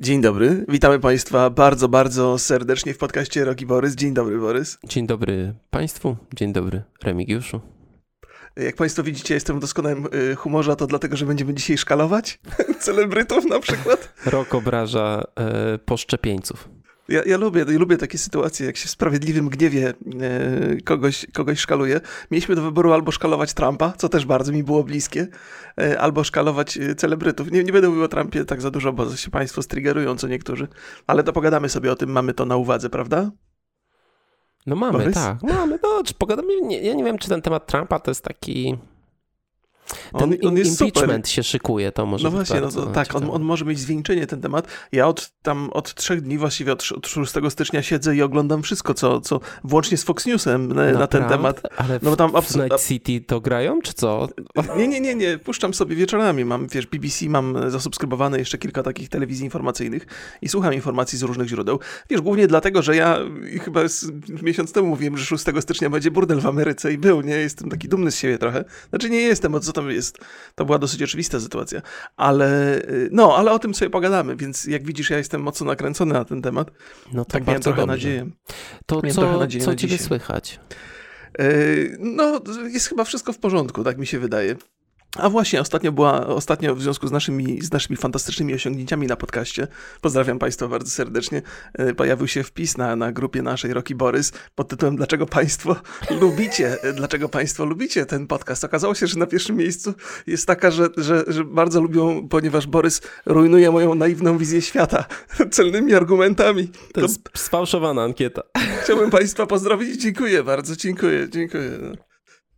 Dzień dobry, witamy Państwa bardzo, bardzo serdecznie w podcaście Roki Borys. Dzień dobry, Borys. Dzień dobry Państwu, dzień dobry Remigiuszu. Jak Państwo widzicie, jestem w doskonałym y, humorze, a to dlatego, że będziemy dzisiaj szkalować celebrytów na przykład. Rok obraża e, poszczepieńców. Ja, ja, lubię, ja lubię takie sytuacje, jak się w sprawiedliwym gniewie e, kogoś, kogoś szkaluje. Mieliśmy do wyboru albo szkalować Trumpa, co też bardzo mi było bliskie, e, albo szkalować e, celebrytów. Nie, nie będę mówił o Trumpie tak za dużo, bo się państwo striggerują, co niektórzy, ale to pogadamy sobie o tym, mamy to na uwadze, prawda? No mamy, Borys? tak. Mamy, no, czy pogadamy, nie, ja nie wiem, czy ten temat Trumpa to jest taki ten on, on jest impeachment super. się szykuje, to może No właśnie, no to, tak, on, on, może mieć zwieńczenie ten temat. Ja od tam od trzech dni, właściwie od, od 6 stycznia siedzę i oglądam wszystko, co, co włącznie z Fox Newsem na, na ten temat. Ale no, tam w Night City to grają, czy co? Nie, nie, nie, nie, puszczam sobie wieczorami, mam, wiesz, BBC, mam zasubskrybowane jeszcze kilka takich telewizji informacyjnych i słucham informacji z różnych źródeł. Wiesz, głównie dlatego, że ja chyba z, miesiąc temu mówiłem, że 6 stycznia będzie burdel w Ameryce i był, nie? Jestem taki dumny z siebie trochę. Znaczy nie jestem, co tam jest, to była dosyć oczywista sytuacja, ale y, no, ale o tym sobie pogadamy, więc jak widzisz, ja jestem mocno nakręcony na ten temat. No to tak miałem trochę dobrze. nadzieję. To miałem co, nadzieję co ciebie słychać? Y, no, jest chyba wszystko w porządku, tak mi się wydaje. A właśnie, ostatnio była, ostatnio w związku z naszymi, z naszymi fantastycznymi osiągnięciami na podcaście, pozdrawiam Państwa bardzo serdecznie, e, pojawił się wpis na, na grupie naszej Roki Borys pod tytułem Dlaczego Państwo lubicie, e, dlaczego Państwo lubicie ten podcast? Okazało się, że na pierwszym miejscu jest taka, że, że, że bardzo lubią, ponieważ Borys rujnuje moją naiwną wizję świata celnymi argumentami. To, to jest sfałszowana ankieta. Chciałbym Państwa pozdrowić i dziękuję bardzo, dziękuję, dziękuję.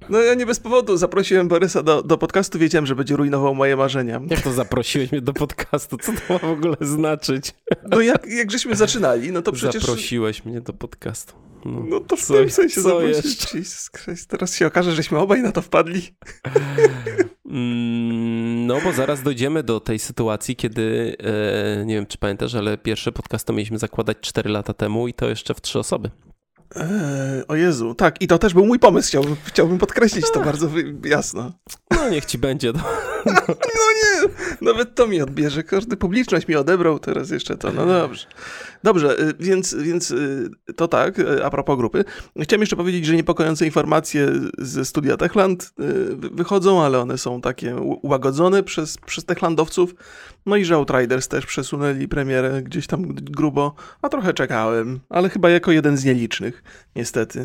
No ja nie bez powodu zaprosiłem Borysa do, do podcastu, wiedziałem, że będzie rujnował moje marzenia. Jak to zaprosiłeś mnie do podcastu? Co to ma w ogóle znaczyć? No jak, jak żeśmy zaczynali, no to przecież... Zaprosiłeś mnie do podcastu. No, no to w co, tym sensie zaprosić. Teraz się okaże, żeśmy obaj na to wpadli. Mm, no, bo zaraz dojdziemy do tej sytuacji, kiedy, e, nie wiem czy pamiętasz, ale pierwsze podcast to mieliśmy zakładać 4 lata temu i to jeszcze w trzy osoby. Eee, o Jezu, tak, i to też był mój pomysł, chciałbym, chciałbym podkreślić to bardzo jasno. No niech ci będzie. No. nie, nawet to mi odbierze, każdy publiczność mi odebrał, teraz jeszcze to, no dobrze. Dobrze, y, więc, więc y, to tak, y, a propos grupy. Chciałem jeszcze powiedzieć, że niepokojące informacje ze studia Techland wychodzą, ale one są takie ułagodzone przez, przez Techlandowców. No i że Outriders też przesunęli premierę gdzieś tam grubo, a trochę czekałem, ale chyba jako jeden z nielicznych, niestety,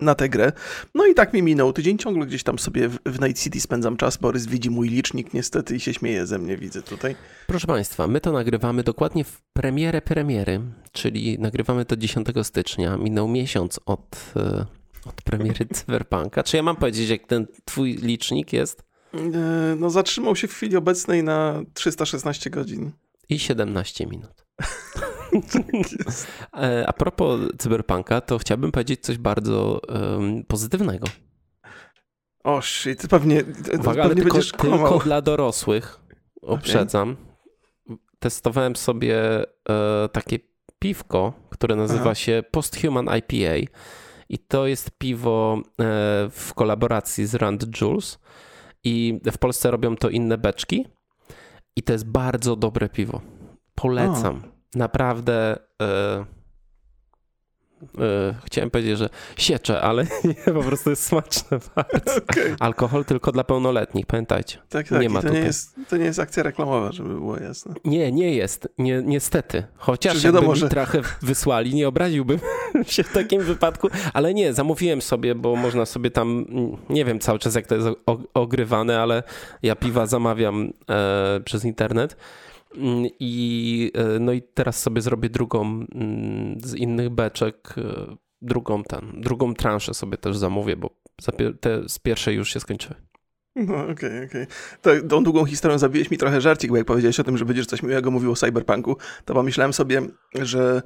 na tę grę. No i tak mi minął tydzień, ciągle gdzieś tam sobie w Night City spędzam czas. Borys widzi mój licznik niestety i się śmieje ze mnie, widzę tutaj. Proszę Państwa, my to nagrywamy dokładnie w premierę premiery, czyli nagrywamy to 10 stycznia. Minął miesiąc od, e, od premiery Cyberpunka. Czy ja mam powiedzieć, jak ten twój licznik jest? E, no zatrzymał się w chwili obecnej na 316 godzin. I 17 minut. E, a propos Cyberpunka, to chciałbym powiedzieć coś bardzo um, pozytywnego. O, shit, ty pewnie, Uwaga, pewnie tylko, tylko dla dorosłych, uprzedzam. Okay. Testowałem sobie e, takie piwko, które nazywa Aha. się Posthuman IPA i to jest piwo e, w kolaboracji z Rand Jules i w Polsce robią to inne beczki i to jest bardzo dobre piwo. Polecam. O. Naprawdę e, chciałem powiedzieć, że siecze, ale nie, po prostu jest smaczne bardzo. Okay. Alkohol tylko dla pełnoletnich, pamiętajcie. Tak, tak. Nie ma to, nie jest, to nie jest akcja reklamowa, żeby było jasne. Nie, nie jest. Nie, niestety. Chociaż jakby wiadomo, mi że... trochę wysłali, nie obraziłbym się w takim wypadku, ale nie, zamówiłem sobie, bo można sobie tam, nie wiem cały czas jak to jest ogrywane, ale ja piwa zamawiam e, przez internet. Mm, I, e, no i teraz sobie zrobię drugą mm, z innych beczek, e, drugą, ten, drugą transzę sobie też zamówię, bo te z pierwszej już się skończyły. No, okej, okay, okej. Okay. Tą długą historią zabiłeś mi trochę żarcik, bo jak powiedziałeś o tym, że będziesz coś miłego mówił o cyberpunku, to pomyślałem sobie, że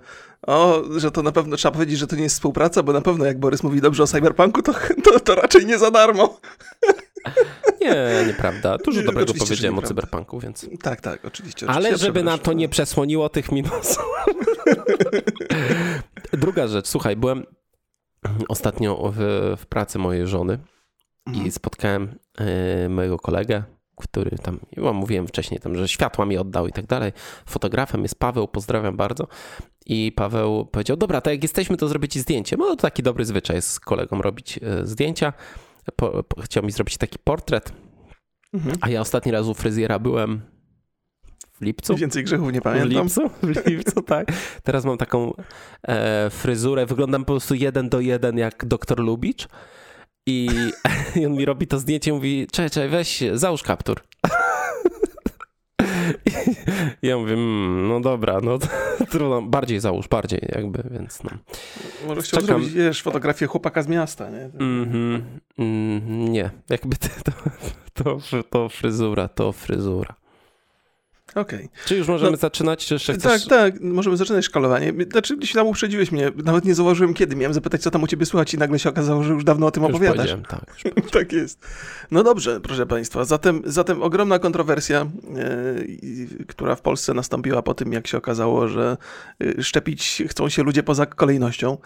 o, że to na pewno trzeba powiedzieć, że to nie jest współpraca, bo na pewno jak Borys mówi dobrze o cyberpunku, to, to, to raczej nie za darmo. Nie, nieprawda. Dużo dobrego powiedziałem o cyberpunku, więc. Tak, tak, oczywiście. Ale oczywiście, żeby na to nie przesłoniło tych minusów. Druga rzecz, słuchaj, byłem ostatnio w, w pracy mojej żony mhm. i spotkałem y, mojego kolegę, który tam, ja mówiłem wcześniej, tam, że światła mi oddał i tak dalej. Fotografem jest Paweł, pozdrawiam bardzo. I Paweł powiedział, dobra, to jak jesteśmy, to zrobię ci zdjęcie. No to taki dobry zwyczaj z kolegą robić e, zdjęcia. Po, po, chciał mi zrobić taki portret. Mhm. A ja ostatni raz u fryzjera byłem w lipcu. Więcej grzechów nie pamiętam. W lipcu, w lipcu tak. Teraz mam taką e, fryzurę, wyglądam po prostu jeden do jeden jak doktor Lubicz. I, I on mi robi to zdjęcie, mówi, czekaj, czekaj, weź, załóż kaptur. I ja mówię, mmm, no dobra, no trudno, bardziej załóż, bardziej jakby, więc no. Może chciał zrobić, wiesz, fotografię chłopaka z miasta, nie? Mm -hmm, mm, nie, jakby to, to, to fryzura, to fryzura. Okej. Okay. Czy już możemy no, zaczynać, czy jeszcze chcesz... Tak, tak, możemy zaczynać szkalowanie. Znaczy, gdzieś tam uprzedziłeś mnie, nawet nie zauważyłem kiedy. Miałem zapytać, co tam u ciebie słychać i nagle się okazało, że już dawno o tym już opowiadasz. Tak, tak jest. No dobrze, proszę państwa. Zatem, zatem ogromna kontrowersja, yy, która w Polsce nastąpiła po tym, jak się okazało, że yy, szczepić chcą się ludzie poza kolejnością.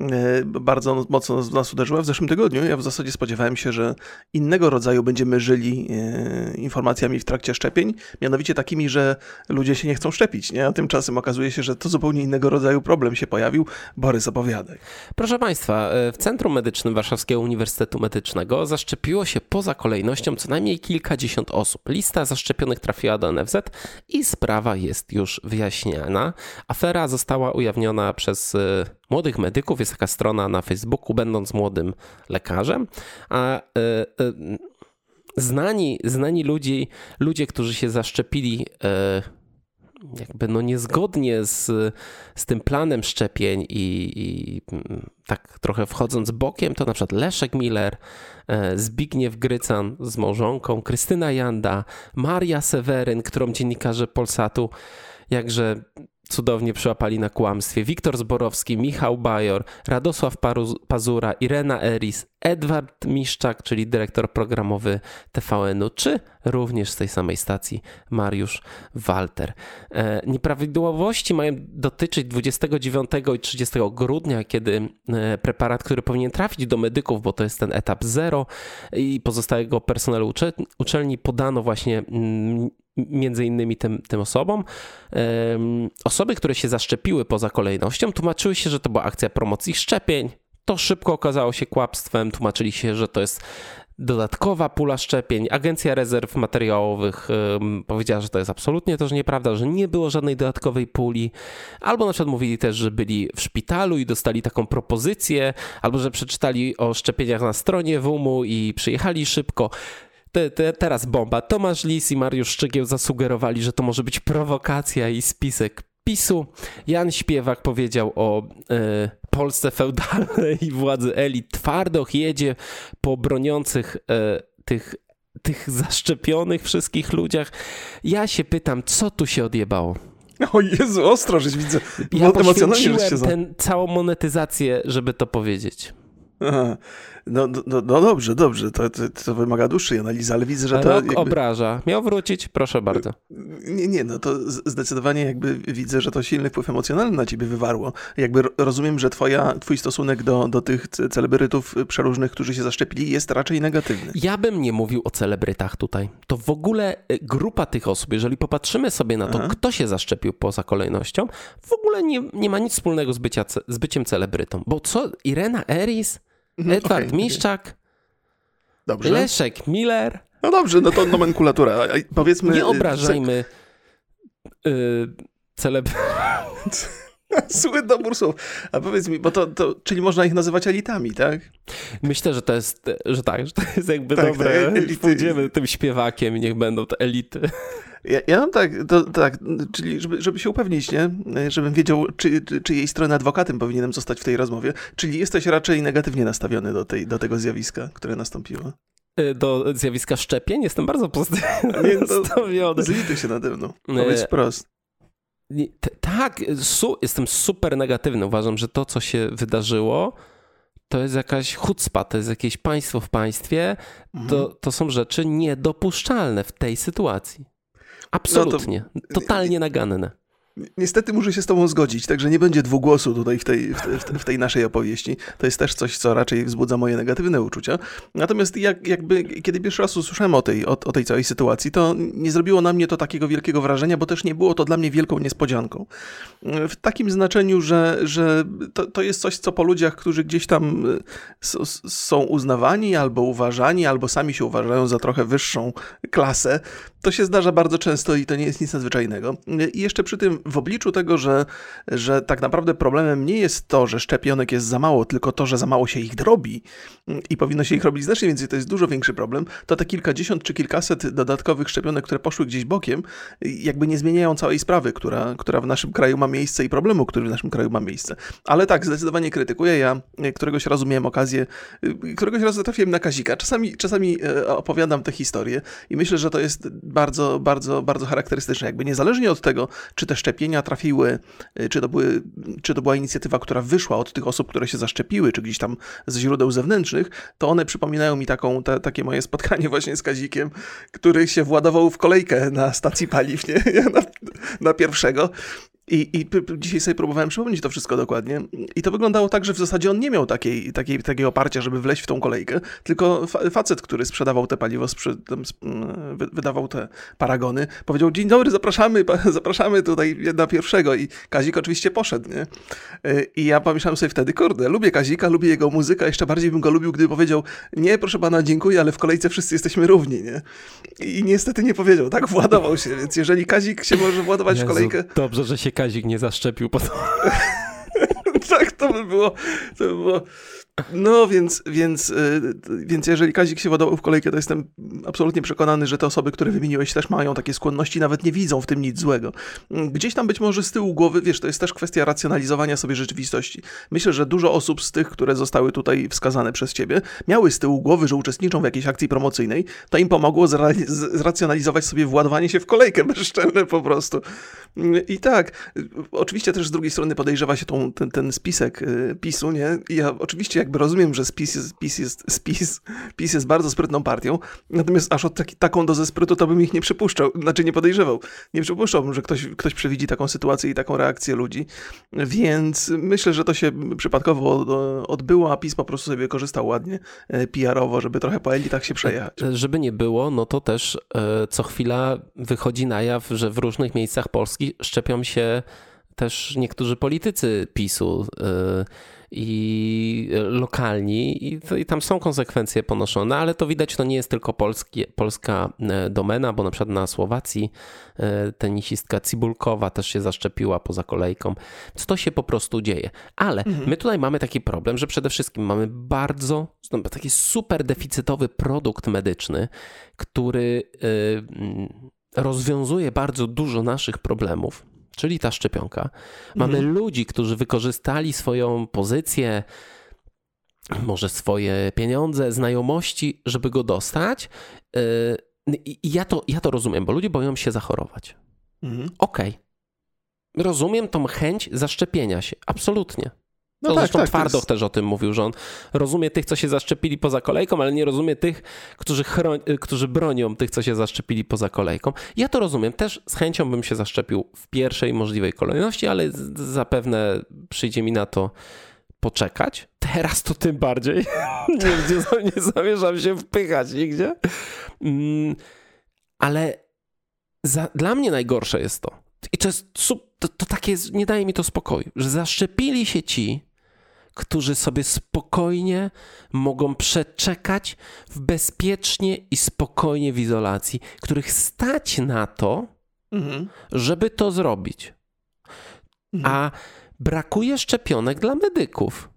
E, bardzo mocno nas uderzyła w zeszłym tygodniu. Ja w zasadzie spodziewałem się, że innego rodzaju będziemy żyli e, informacjami w trakcie szczepień, mianowicie takimi, że ludzie się nie chcą szczepić, nie? a tymczasem okazuje się, że to zupełnie innego rodzaju problem się pojawił. Borys, opowiadaj. Proszę Państwa, w Centrum Medycznym Warszawskiego Uniwersytetu Medycznego zaszczepiło się poza kolejnością co najmniej kilkadziesiąt osób. Lista zaszczepionych trafiła do NFZ i sprawa jest już wyjaśniana. Afera została ujawniona przez młodych medyków. Jest taka strona na Facebooku, będąc młodym lekarzem. A e, e, znani, znani ludzi, ludzie, którzy się zaszczepili e, jakby no niezgodnie z, z tym planem szczepień i, i, tak trochę wchodząc bokiem, to na przykład Leszek Miller, Zbigniew Grycan z małżonką, Krystyna Janda, Maria Seweryn, którą dziennikarze Polsatu jakże cudownie przyłapali na kłamstwie. Wiktor Zborowski, Michał Bajor, Radosław Pazura, Irena Eris, Edward Miszczak, czyli dyrektor programowy TVN-u, czy również z tej samej stacji Mariusz Walter. E, nieprawidłowości mają dotyczyć 29 i 30 grudnia, kiedy e, preparat, który powinien trafić do medyków, bo to jest ten etap zero i pozostałego personelu uczelni, podano właśnie mm, między innymi tym, tym osobom. Osoby, które się zaszczepiły poza kolejnością, tłumaczyły się, że to była akcja promocji szczepień. To szybko okazało się kłamstwem. Tłumaczyli się, że to jest dodatkowa pula szczepień. Agencja Rezerw Materiałowych powiedziała, że to jest absolutnie też nieprawda, że nie było żadnej dodatkowej puli. Albo na przykład mówili też, że byli w szpitalu i dostali taką propozycję, albo że przeczytali o szczepieniach na stronie WUM-u i przyjechali szybko. Te, te, teraz bomba. Tomasz Lis i Mariusz Szczygieł zasugerowali, że to może być prowokacja i spisek PiSu. Jan Śpiewak powiedział o e, Polsce feudalnej i władzy elit. Twardoch jedzie po broniących e, tych, tych zaszczepionych wszystkich ludziach. Ja się pytam, co tu się odjebało? O Jezu, ostro, żeś widzę. Ja emocjonalnie się za... ten, całą monetyzację, żeby to powiedzieć. Aha. No, no, no, no dobrze, dobrze, to, to, to, wymaga dłuższej analizy, ale widzę, że to... Rok jakby... obraża. Miał wrócić? Proszę bardzo. Nie, nie, no to zdecydowanie jakby widzę, że to silny wpływ emocjonalny na ciebie wywarło. Jakby rozumiem, że twoja, twój stosunek do, do tych celebrytów przeróżnych, którzy się zaszczepili jest raczej negatywny. Ja bym nie mówił o celebrytach tutaj. To w ogóle y, grupa tych osób, jeżeli popatrzymy sobie na to, Aha. kto się zaszczepił poza kolejnością, w ogóle nie, nie ma nic wspólnego z, bycia, z byciem celebrytą. Bo co, Irena Eris Edward okay, Miszczak, okay. Leszek Miller. No dobrze, no to nomenkulatura. Powiedzmy... Nie y, obrażajmy yy, celeb... Zły dobór słów. A powiedz mi, bo to, to, czyli można ich nazywać elitami, tak? Myślę, że to jest, że tak, że to jest jakby tak, dobre. Tak, Pójdziemy tym śpiewakiem i niech będą te elity. Ja, ja mam tak, to, tak, czyli żeby, żeby się upewnić, nie? Żebym wiedział, czy, czy, jej strony adwokatem powinienem zostać w tej rozmowie. Czyli jesteś raczej negatywnie nastawiony do, tej, do tego zjawiska, które nastąpiło. Y, do zjawiska szczepień jestem bardzo pozytywnie nastawiony. Zlituj się nade mną. Powiedz wprost. Tak, su jestem super negatywny. Uważam, że to, co się wydarzyło, to jest jakaś chucpa, to jest jakieś państwo w państwie. Mhm. To, to są rzeczy niedopuszczalne w tej sytuacji. Absolutnie. No to, Totalnie naganne. Niestety muszę się z tobą zgodzić, także nie będzie dwugłosu tutaj w tej, w, te, w tej naszej opowieści. To jest też coś, co raczej wzbudza moje negatywne uczucia. Natomiast jak, jakby, kiedy pierwszy raz usłyszałem o tej, o, o tej całej sytuacji, to nie zrobiło na mnie to takiego wielkiego wrażenia, bo też nie było to dla mnie wielką niespodzianką. W takim znaczeniu, że, że to, to jest coś, co po ludziach, którzy gdzieś tam e, są uznawani, albo uważani, albo sami się uważają za trochę wyższą klasę, to się zdarza bardzo często i to nie jest nic nadzwyczajnego. I jeszcze przy tym, w obliczu tego, że, że tak naprawdę problemem nie jest to, że szczepionek jest za mało, tylko to, że za mało się ich robi i powinno się ich robić znacznie więcej, to jest dużo większy problem, to te kilkadziesiąt czy kilkaset dodatkowych szczepionek, które poszły gdzieś bokiem, jakby nie zmieniają całej sprawy, która, która w naszym kraju ma miejsce i problemu, który w naszym kraju ma miejsce. Ale tak, zdecydowanie krytykuję. Ja któregoś razu miałem okazję, któregoś razu trafiłem na Kazika. Czasami, czasami e, opowiadam te historie i myślę, że to jest bardzo, bardzo, bardzo charakterystyczne. Jakby niezależnie od tego, czy te szczepienia trafiły, y, czy to, były, czy to była inicjatywa, która wyszła od tych osób, które się zaszczepiły, czy gdzieś tam ze źródeł zewnętrznych, to one przypominają mi taką, te, takie moje spotkanie właśnie z Kazikiem, który się władował w kolejkę na stacji paliw, nie? Na, na pierwszego. I, I dzisiaj sobie próbowałem przypomnieć to wszystko dokładnie. I to wyglądało tak, że w zasadzie on nie miał takiej, takiej, takiego oparcia, żeby wleźć w tą kolejkę, tylko facet, który sprzedawał te paliwo, wydawał te paragony, powiedział: Dzień dobry, zapraszamy, zapraszamy tutaj na pierwszego. I Kazik oczywiście poszedł. Nie? I ja pomyślałem sobie wtedy: Kurde, lubię Kazika, lubię jego muzykę, jeszcze bardziej bym go lubił, gdyby powiedział: Nie, proszę pana, dziękuję, ale w kolejce wszyscy jesteśmy równi. Nie? I niestety nie powiedział, tak władował się. Więc jeżeli Kazik się może władować Jezu, w kolejkę. Dobrze, że się Kazik nie zaszczepił po to. tak, to by było, to by było no więc, więc, y, więc jeżeli Kazik się ładował w kolejkę, to jestem absolutnie przekonany, że te osoby, które wymieniłeś też mają takie skłonności, nawet nie widzą w tym nic złego. Gdzieś tam być może z tyłu głowy, wiesz, to jest też kwestia racjonalizowania sobie rzeczywistości. Myślę, że dużo osób z tych, które zostały tutaj wskazane przez ciebie, miały z tyłu głowy, że uczestniczą w jakiejś akcji promocyjnej, to im pomogło zracjonalizować sobie władowanie się w kolejkę bezczelne po prostu. I tak, oczywiście też z drugiej strony podejrzewa się tą, ten, ten spisek y, PiSu, nie? I ja oczywiście jakby rozumiem, że PiS jest, PiS jest, PiS, PiS jest bardzo sprytną partią, natomiast aż od taki, taką dozę sprytu to bym ich nie przypuszczał, znaczy nie podejrzewał. Nie przypuszczałbym, że ktoś, ktoś przewidzi taką sytuację i taką reakcję ludzi, więc myślę, że to się przypadkowo odbyło, a PiS po prostu sobie korzystał ładnie e, PR-owo, żeby trochę po elitach się przejechać. Żeby nie było, no to też e, co chwila wychodzi na jaw, że w różnych miejscach Polski szczepią się też niektórzy politycy PiSu. E, i e, lokalni i, to, i, tam są konsekwencje ponoszone, ale to widać, to nie jest tylko polskie, polska e, domena, bo na przykład na Słowacji e, tenisistka Cibulkowa też się zaszczepiła poza kolejką, więc to się po prostu dzieje. Ale mhm. my tutaj mamy taki problem, że przede wszystkim mamy bardzo, taki super deficytowy produkt medyczny, który rozwiązuje bardzo dużo naszych problemów czyli ta szczepionka. Mamy mhm. ludzi, którzy wykorzystali swoją pozycję, może swoje pieniądze, znajomości, żeby go dostać. Y, I ja to, ja to rozumiem, bo ludzie boją się zachorować. Mhm. Okej. Okay. Rozumiem tą chęć zaszczepienia się. Absolutnie. No to tak, zresztą tak, Twardoch jest... też o tym mówił, że on rozumie tych, co się zaszczepili poza kolejką, ale nie rozumie tych, którzy, chroń, którzy bronią tych, co się zaszczepili poza kolejką. Ja to rozumiem. Też z chęcią bym się zaszczepił w pierwszej możliwej kolejności, ale zapewne przyjdzie mi na to poczekać. Teraz to tym bardziej. nie, nie, nie zamierzam się wpychać nigdzie. Mm, ale za, dla mnie najgorsze jest to. I to jest to, to takie, nie daje mi to spokoju, że zaszczepili się ci, którzy sobie spokojnie mogą przeczekać w bezpiecznie i spokojnie w izolacji, których stać na to, mhm. żeby to zrobić. Mhm. A brakuje szczepionek dla medyków.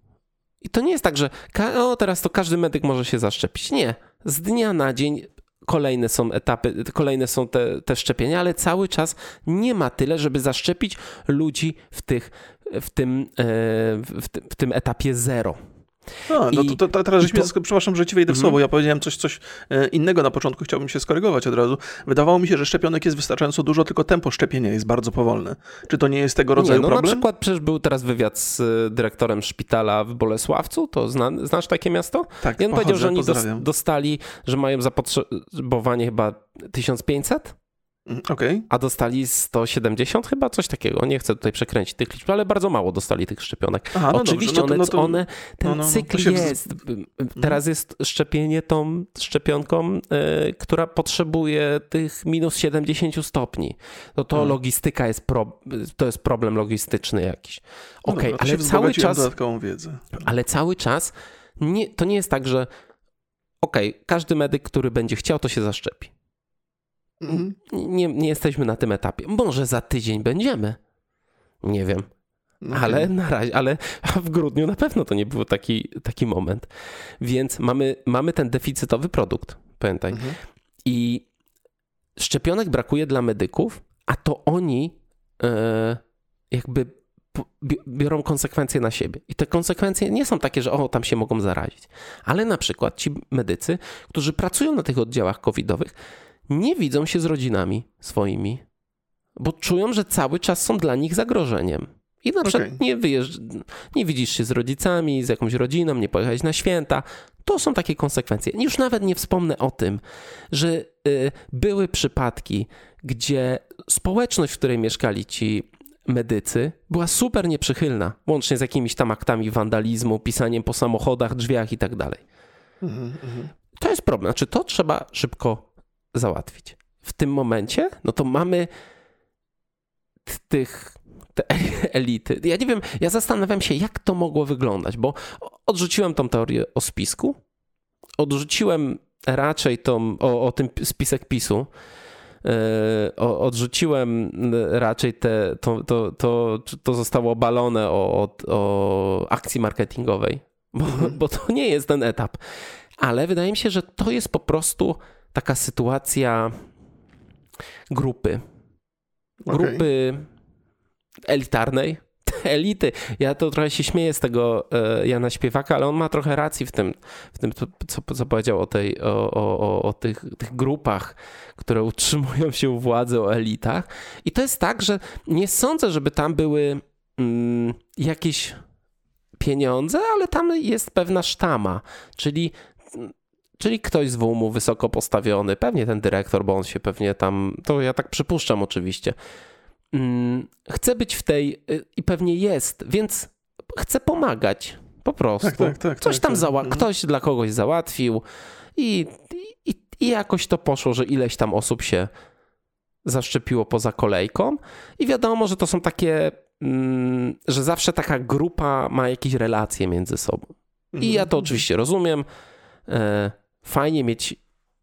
I to nie jest tak, że o, teraz to każdy medyk może się zaszczepić. Nie. Z dnia na dzień kolejne są etapy, kolejne są te, te szczepienia, ale cały czas nie ma tyle, żeby zaszczepić ludzi w, tych, w, tym, e, w, tym, w tym etapie zero. A, no to, to, to teraz żeśmy, to... przepraszam, że ci wejdę w słowo, ja powiedziałem coś, coś e, innego na początku, chciałbym się skorygować od razu. Wydawało mi się, że szczepionek jest wystarczająco dużo, tylko tempo szczepienia jest bardzo powolne. Czy to nie jest tego rodzaju nie, no problem? Na przykład przecież był teraz wywiad z e, dyrektorem szpitala w Bolesławcu, to zna, znasz takie miasto? Tak, I on powiedział, że oni dostali, że mają zapotrzebowanie chyba 1500 Mm, okay. A dostali 170 chyba, coś takiego. Nie chcę tutaj przekręcić tych liczb, ale bardzo mało dostali tych szczepionek. Aha, no Oczywiście dobrze, no to, no to, one, ten no, no, no cykl jest. Mhm. Teraz jest szczepienie tą szczepionką, y, która potrzebuje tych minus 70 stopni. No to hmm. logistyka jest, pro, to jest problem logistyczny jakiś. No Okej, okay, ale cały czas... dodatkową wiedzę. Ale cały czas nie, to nie jest tak, że okej, okay, każdy medyk, który będzie chciał, to się zaszczepi. Mhm. Nie, nie jesteśmy na tym etapie. Może za tydzień będziemy. Nie wiem. Okay. Ale na razie, ale w grudniu na pewno to nie był taki, taki moment. Więc mamy, mamy ten deficytowy produkt, pamiętaj. Mhm. I szczepionek brakuje dla medyków, a to oni e, jakby biorą konsekwencje na siebie. I te konsekwencje nie są takie, że o, tam się mogą zarazić. Ale na przykład ci medycy, którzy pracują na tych oddziałach covidowych, nie widzą się z rodzinami swoimi, bo czują, że cały czas są dla nich zagrożeniem. I na przykład okay. nie, wyjeżdż, nie widzisz się z rodzicami, z jakąś rodziną, nie pojechać na święta. To są takie konsekwencje. Już nawet nie wspomnę o tym, że y, były przypadki, gdzie społeczność, w której mieszkali ci medycy, była super nieprzychylna, łącznie z jakimiś tam aktami wandalizmu, pisaniem po samochodach, drzwiach i tak dalej. Mhm, mhm. To jest problem. Znaczy, to trzeba szybko załatwić. W tym momencie, no to mamy tych te elity. Ja nie wiem, ja zastanawiam się, jak to mogło wyglądać, bo odrzuciłem tą teorię o spisku, odrzuciłem raczej tą, o, o tym spisek PiSu, yy, odrzuciłem raczej te, to, to, to, to zostało obalone o, o, o akcji marketingowej, bo, mhm. bo to nie jest ten etap. Ale wydaje mi się, że to jest po prostu taka sytuacja grupy. Grupy okay. elitarnej. Elity. Ja to trochę się śmieję z tego e, Jana Śpiewaka, ale on ma trochę racji w tym, w tym co, co powiedział o, tej, o, o, o tych, tych grupach, które utrzymują się u władzy, o elitach. I to jest tak, że nie sądzę, żeby tam były mm, jakieś pieniądze, ale tam jest pewna sztama, czyli Czyli ktoś z WUM-u wysoko postawiony, pewnie ten dyrektor, bo on się pewnie tam, to ja tak przypuszczam oczywiście, mm, chce być w tej y, i pewnie jest, więc chce pomagać po prostu. Tak, tak, tak, Coś tak, tam tak. Zała- mhm. ktoś dla kogoś załatwił i, i, i jakoś to poszło, że ileś tam osób się zaszczepiło poza kolejką i wiadomo, że to są takie, mm, że zawsze taka grupa ma jakieś relacje między sobą. I ja to mhm. oczywiście rozumiem. Fajnie mieć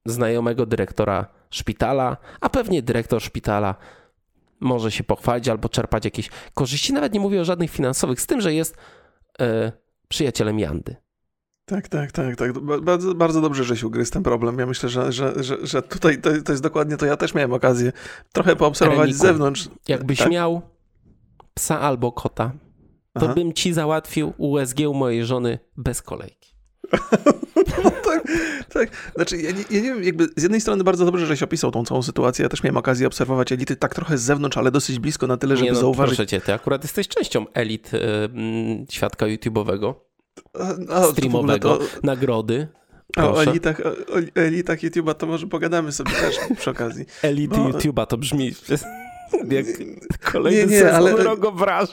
znajomego dyrektora szpitala, a pewnie dyrektor szpitala może się pochwalić albo czerpać jakieś korzyści. Nawet nie mówię o żadnych finansowych, z tym, że jest e, przyjacielem Jandy. Tak, tak, tak, tak. Bardzo, bardzo dobrze, że się ugryzł ten problem. Ja myślę, że, że, że, że tutaj to, to jest dokładnie to. Ja też miałem okazję trochę poobserwować Reniku, z zewnątrz. Jakbyś tak? miał psa albo kota, to Aha. bym ci załatwił USG u mojej żony bez kolejki. tak, tak. Znaczy, ja nie, ja nie, wiem, jakby z jednej strony bardzo dobrze, że się opisał tą całą sytuację. Ja też miałem okazję obserwować elity tak trochę z zewnątrz, ale dosyć blisko na tyle, żeby nie, no, zauważyć. Proszę cię, ty akurat jesteś częścią elit y, świadka YouTube'owego, streamowego, to... nagrody. O, o elitach, o, elitach YouTube'a to może pogadamy sobie też przy okazji. Elity Bo... YouTube'a to brzmi jak kolejny nie, nie, sezon ale... rogobraża.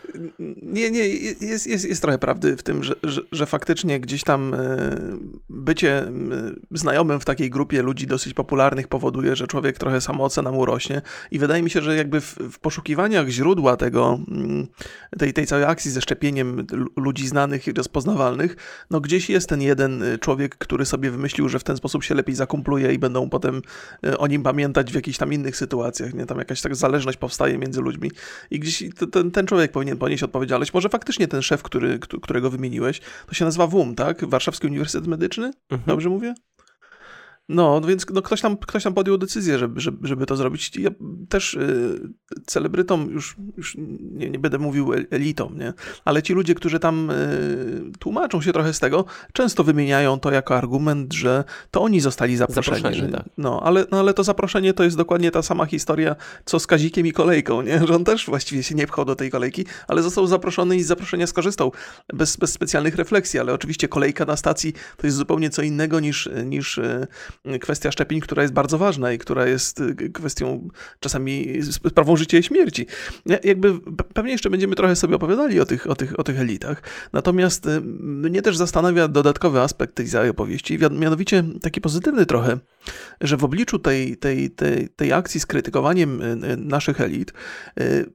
Nie, nie, jest, jest, jest trochę prawdy w tym, że, że, że, faktycznie gdzieś tam e, bycie znajomym w takiej grupie ludzi dosyć popularnych powoduje, że człowiek trochę samoocena mu rośnie i wydaje mi się, że jakby w, w poszukiwaniach źródła tego, tej, tej całej akcji ze szczepieniem ludzi znanych i rozpoznawalnych, no gdzieś jest ten jeden e, człowiek, który sobie wymyślił, że w ten sposób się lepiej zakumpluje i będą potem e, o nim pamiętać w jakichś tam innych sytuacjach, nie? Tam jakaś tak zależność powstaje między ludźmi i gdzieś ten, ten człowiek powinien ponieść odpowiedzialność. Może faktycznie ten szef, który, którego wymieniłeś, to się nazywa WUM, tak? Warszawski Uniwersytet Medyczny? Mhm. Dobrze mówię? No, więc no, ktoś, tam, ktoś tam podjął decyzję, żeby, żeby, żeby to zrobić. Ja też y, celebrytom, już, już nie, nie będę mówił elitom, nie? ale ci ludzie, którzy tam y, tłumaczą się trochę z tego, często wymieniają to jako argument, że to oni zostali zaproszeni. zaproszeni tak. no, ale, no, ale to zaproszenie to jest dokładnie ta sama historia, co z Kazikiem i kolejką, nie? że on też właściwie się nie pchał do tej kolejki, ale został zaproszony i z zaproszenia skorzystał bez, bez specjalnych refleksji, ale oczywiście kolejka na stacji to jest zupełnie co innego niż, niż y, kwestia szczepień, która jest bardzo ważna i która jest y, kwestią czasami sprawą życia i śmierci. Jakby pewnie jeszcze będziemy trochę sobie opowiadali o tych, o tych, o tych elitach. Natomiast y, mnie też zastanawia dodatkowy aspekt tej całej opowieści, mianowicie taki pozytywny trochę, że w obliczu tej, tej, tej, tej akcji z krytykowaniem y, naszych elit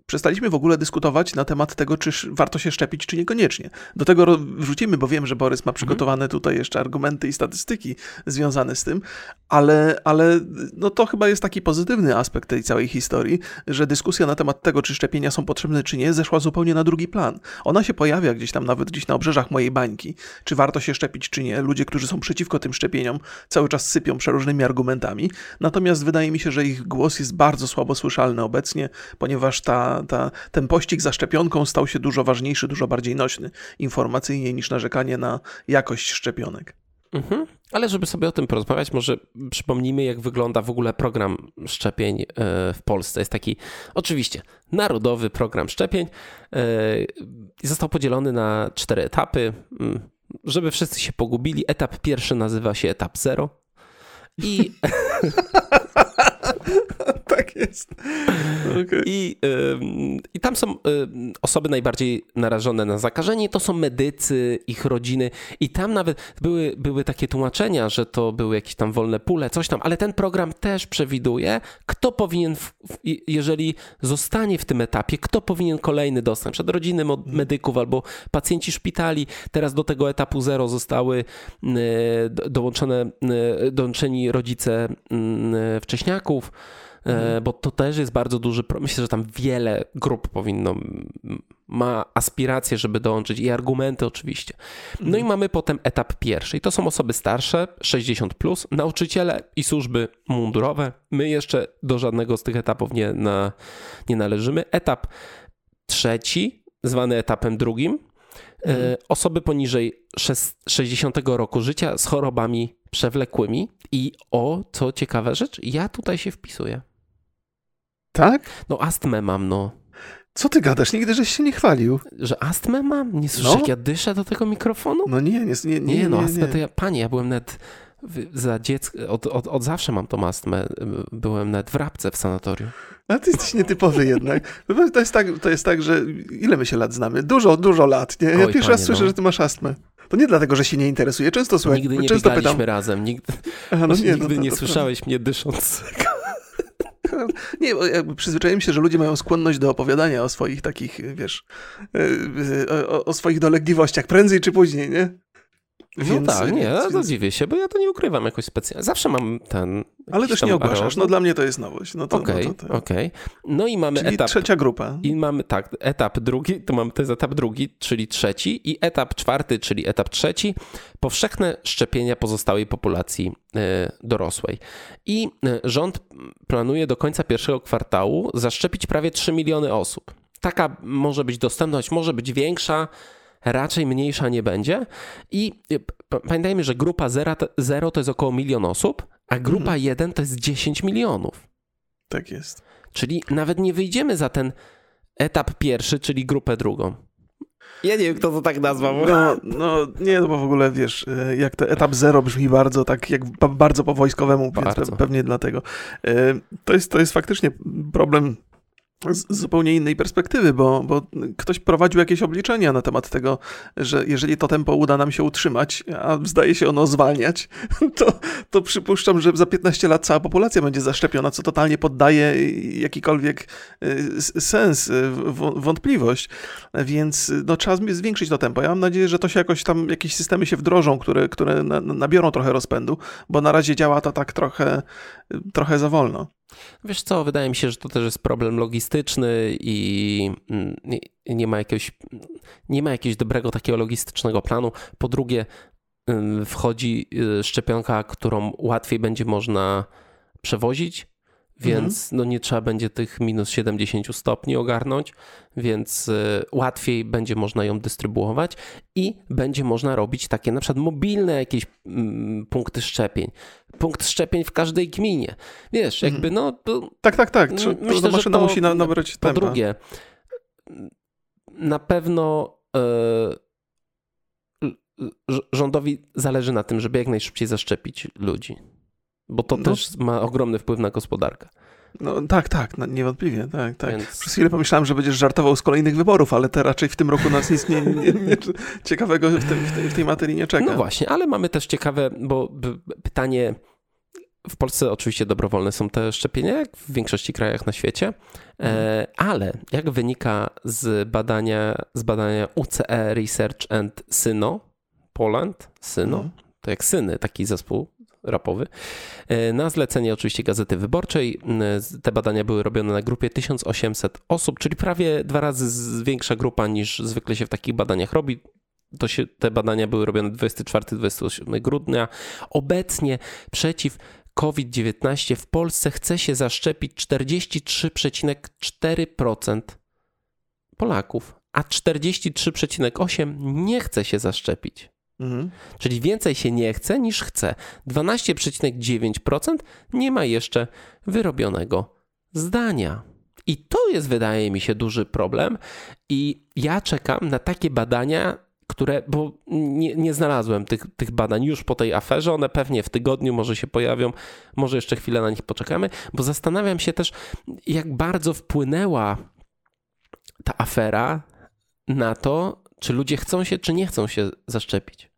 przestaliśmy w ogóle dyskutować na temat tego, czy warto się szczepić, czy niekoniecznie. Do tego wrzucimy, bo wiem, że Borys ma przygotowane tutaj jeszcze argumenty i statystyki związane z tym, ale, ale no to chyba jest taki pozytywny aspekt tej całej historii, że dyskusja na temat tego, czy szczepienia są potrzebne, czy nie, zeszła zupełnie na drugi plan. Ona się pojawia gdzieś tam, nawet gdzieś na obrzeżach mojej bańki, czy warto się szczepić, czy nie. Ludzie, którzy są przeciwko tym szczepieniom, cały czas sypią przeróżnymi argumentami, natomiast wydaje mi się, że ich głos jest bardzo słabo słyszalny obecnie, ponieważ ta, ta, ten pościg za szczepionką stał się dużo ważniejszy, dużo bardziej nośny informacyjnie niż narzekanie na jakość szczepionek. Mhm. Ale żeby sobie o tym porozmawiać, może przypomnijmy, jak wygląda w ogóle program szczepień e, w Polsce. Jest taki, oczywiście, narodowy program szczepień. E, został podzielony na cztery etapy. Mm, żeby wszyscy się pogubili, etap pierwszy nazywa się etap zero. I tak jest. Okay. I, I tam są osoby najbardziej narażone na zakażenie, to są medycy, ich rodziny i tam nawet były, były takie tłumaczenia, że to były jakieś tam wolne pule, coś tam, ale ten program też przewiduje, kto powinien, w, jeżeli zostanie w tym etapie, kto powinien kolejny dostać, przed rodziny medyków albo pacjenci szpitali. Teraz do tego etapu zero zostały dołączone, dołączeni rodzice wcześniaków, mhm. bo to też jest bardzo duży. Myślę, że tam wiele grup powinno, ma aspiracje, żeby dołączyć i argumenty oczywiście. No mhm. i mamy potem etap pierwszy. I to są osoby starsze, 60, plus, nauczyciele i służby mundurowe. My jeszcze do żadnego z tych etapów nie, na, nie należymy. Etap trzeci, zwany etapem drugim. E, mhm. Osoby poniżej 60 roku życia z chorobami przewlekłymi. I o, co ciekawa rzecz, ja tutaj się wpisuję. Tak? No astmę mam, no. Co ty gadasz? Nigdy żeś się nie chwalił. Że astmę mam? Nie słyszysz, no? jak ja dyszę do tego mikrofonu? No nie, nie, nie. Nie, nie no astmę to ja, panie, ja byłem nawet za dziecko, od, od, od zawsze mam tą astmę. Byłem nawet w Rabce w sanatorium. A ty jesteś nietypowy jednak. To jest, tak, to jest tak, że ile my się lat znamy? Dużo, dużo lat, nie? Ja Oj, pierwszy raz słyszę, no. że ty masz astmę. To nie dlatego, że się nie interesuje. Często słuchaj, Nigdy nie często pytam. razem. Nigdy, Aha, no nie, nigdy no to, nie to, słyszałeś mnie dysząc. Nie, jakby przyzwyczaiłem się, że ludzie mają skłonność do opowiadania o swoich takich, wiesz, e, e, o, o swoich dolegliwościach prędzej czy później, nie? No więc, tak, nie, więc, to dziwię się, bo ja to nie ukrywam jakoś specjalnie. Zawsze mam ten... Ale też nie ogłaszasz, no dla mnie to jest nowość. No okej, okay, no. Okay. No i mamy czyli etap... trzecia grupa. I mamy, tak, etap drugi, to mamy ten etap drugi, czyli trzeci i etap czwarty, czyli etap trzeci, powszechne szczepienia pozostałej populacji e, dorosłej. I e, rząd planuje do końca pierwszego kwartału zaszczepić prawie 3 miliony osób. Taka może być dostępność, może być większa, raczej mniejsza nie będzie. I y, pamiętajmy, że grupa 0 to jest około milion osób, a grupa mhm. 1 to jest 10 milionów. Tak jest. Czyli nawet nie wyjdziemy za ten etap pierwszy, czyli grupę drugą. Ja nie wiem, kto to tak nazwał. No, no nie, no bo w ogóle wiesz, y, jak ten etap zero brzmi bardzo tak, jak bardzo po wojskowemu, bardzo. więc pewnie dlatego. Y, to jest, to jest faktycznie problem z zupełnie innej perspektywy, bo, bo ktoś prowadził jakieś obliczenia na temat tego, że jeżeli to tempo uda nam się utrzymać, a zdaje się ono zwalniać, to, to przypuszczam, że za 15 lat cała populacja będzie zaszczepiona, co totalnie poddaje jakikolwiek y, sens, y, wątpliwość. Więc no, trzeba zwiększyć to tempo. Ja mam nadzieję, że to się jakoś tam, jakieś systemy się wdrożą, które, które nabiorą trochę rozpędu, bo na razie działa to tak trochę, trochę za wolno. Wiesz co, wydaje mi się, że to też jest problem logistyczny i nie ma jakiegoś, nie ma jakiegoś dobrego takiego logistycznego planu. Po drugie, wchodzi szczepionka, którą łatwiej będzie można przewozić, więc mhm. no nie trzeba będzie tych minus 70 stopni ogarnąć, więc łatwiej będzie można ją dystrybuować i będzie można robić takie na przykład mobilne jakieś mm, punkty szczepień. Punkt szczepień w każdej gminie. Wiesz, jakby no... To, tak, tak, tak. Czy, myślę, to maszyna musi nabrać tempa. Po drugie, na pewno rządowi zależy na tym, żeby jak najszybciej zaszczepić ludzi, bo to no. też ma ogromny wpływ na gospodarkę. No tak, tak, niewątpliwie, tak, tak. Więc... Przez chwilę pomyślałem, że będziesz żartował z kolejnych wyborów, ale te raczej w tym roku nas nic nie, nie, nie ciekawego w, tej, w, tej, w tej materii nie czeka. No właśnie, ale mamy też ciekawe, bo pytanie, w Polsce oczywiście dobrowolne są te szczepienia, jak w większości krajach na świecie, e, ale jak wynika z badania, z badania UCE Research and Syno, Poland, Syno, mhm. to jak Syny, taki zespół rapowy. E, na zlecenie oczywiście Gazety Wyborczej. E, te badania były robione na grupie 1800 osób, czyli prawie dwa razy większa grupa niż zwykle się w takich badaniach robi. To się, te badania były robione 24-28 grudnia. Obecnie przeciw COVID-19 w Polsce chce się zaszczepić 43,4% Polaków, a 43,8% nie chce się zaszczepić. Mhm. Czyli więcej się nie chce niż chce. 12,9% nie ma jeszcze wyrobionego zdania. I to jest, wydaje mi się, duży problem. I ja czekam na takie badania, które, bo nie, nie znalazłem tych, tych badań już po tej aferze. One pewnie w tygodniu może się pojawią, może jeszcze chwilę na nich poczekamy, bo zastanawiam się też, jak bardzo wpłynęła ta afera na to, czy ludzie chcą się, czy nie chcą się zaszczepić.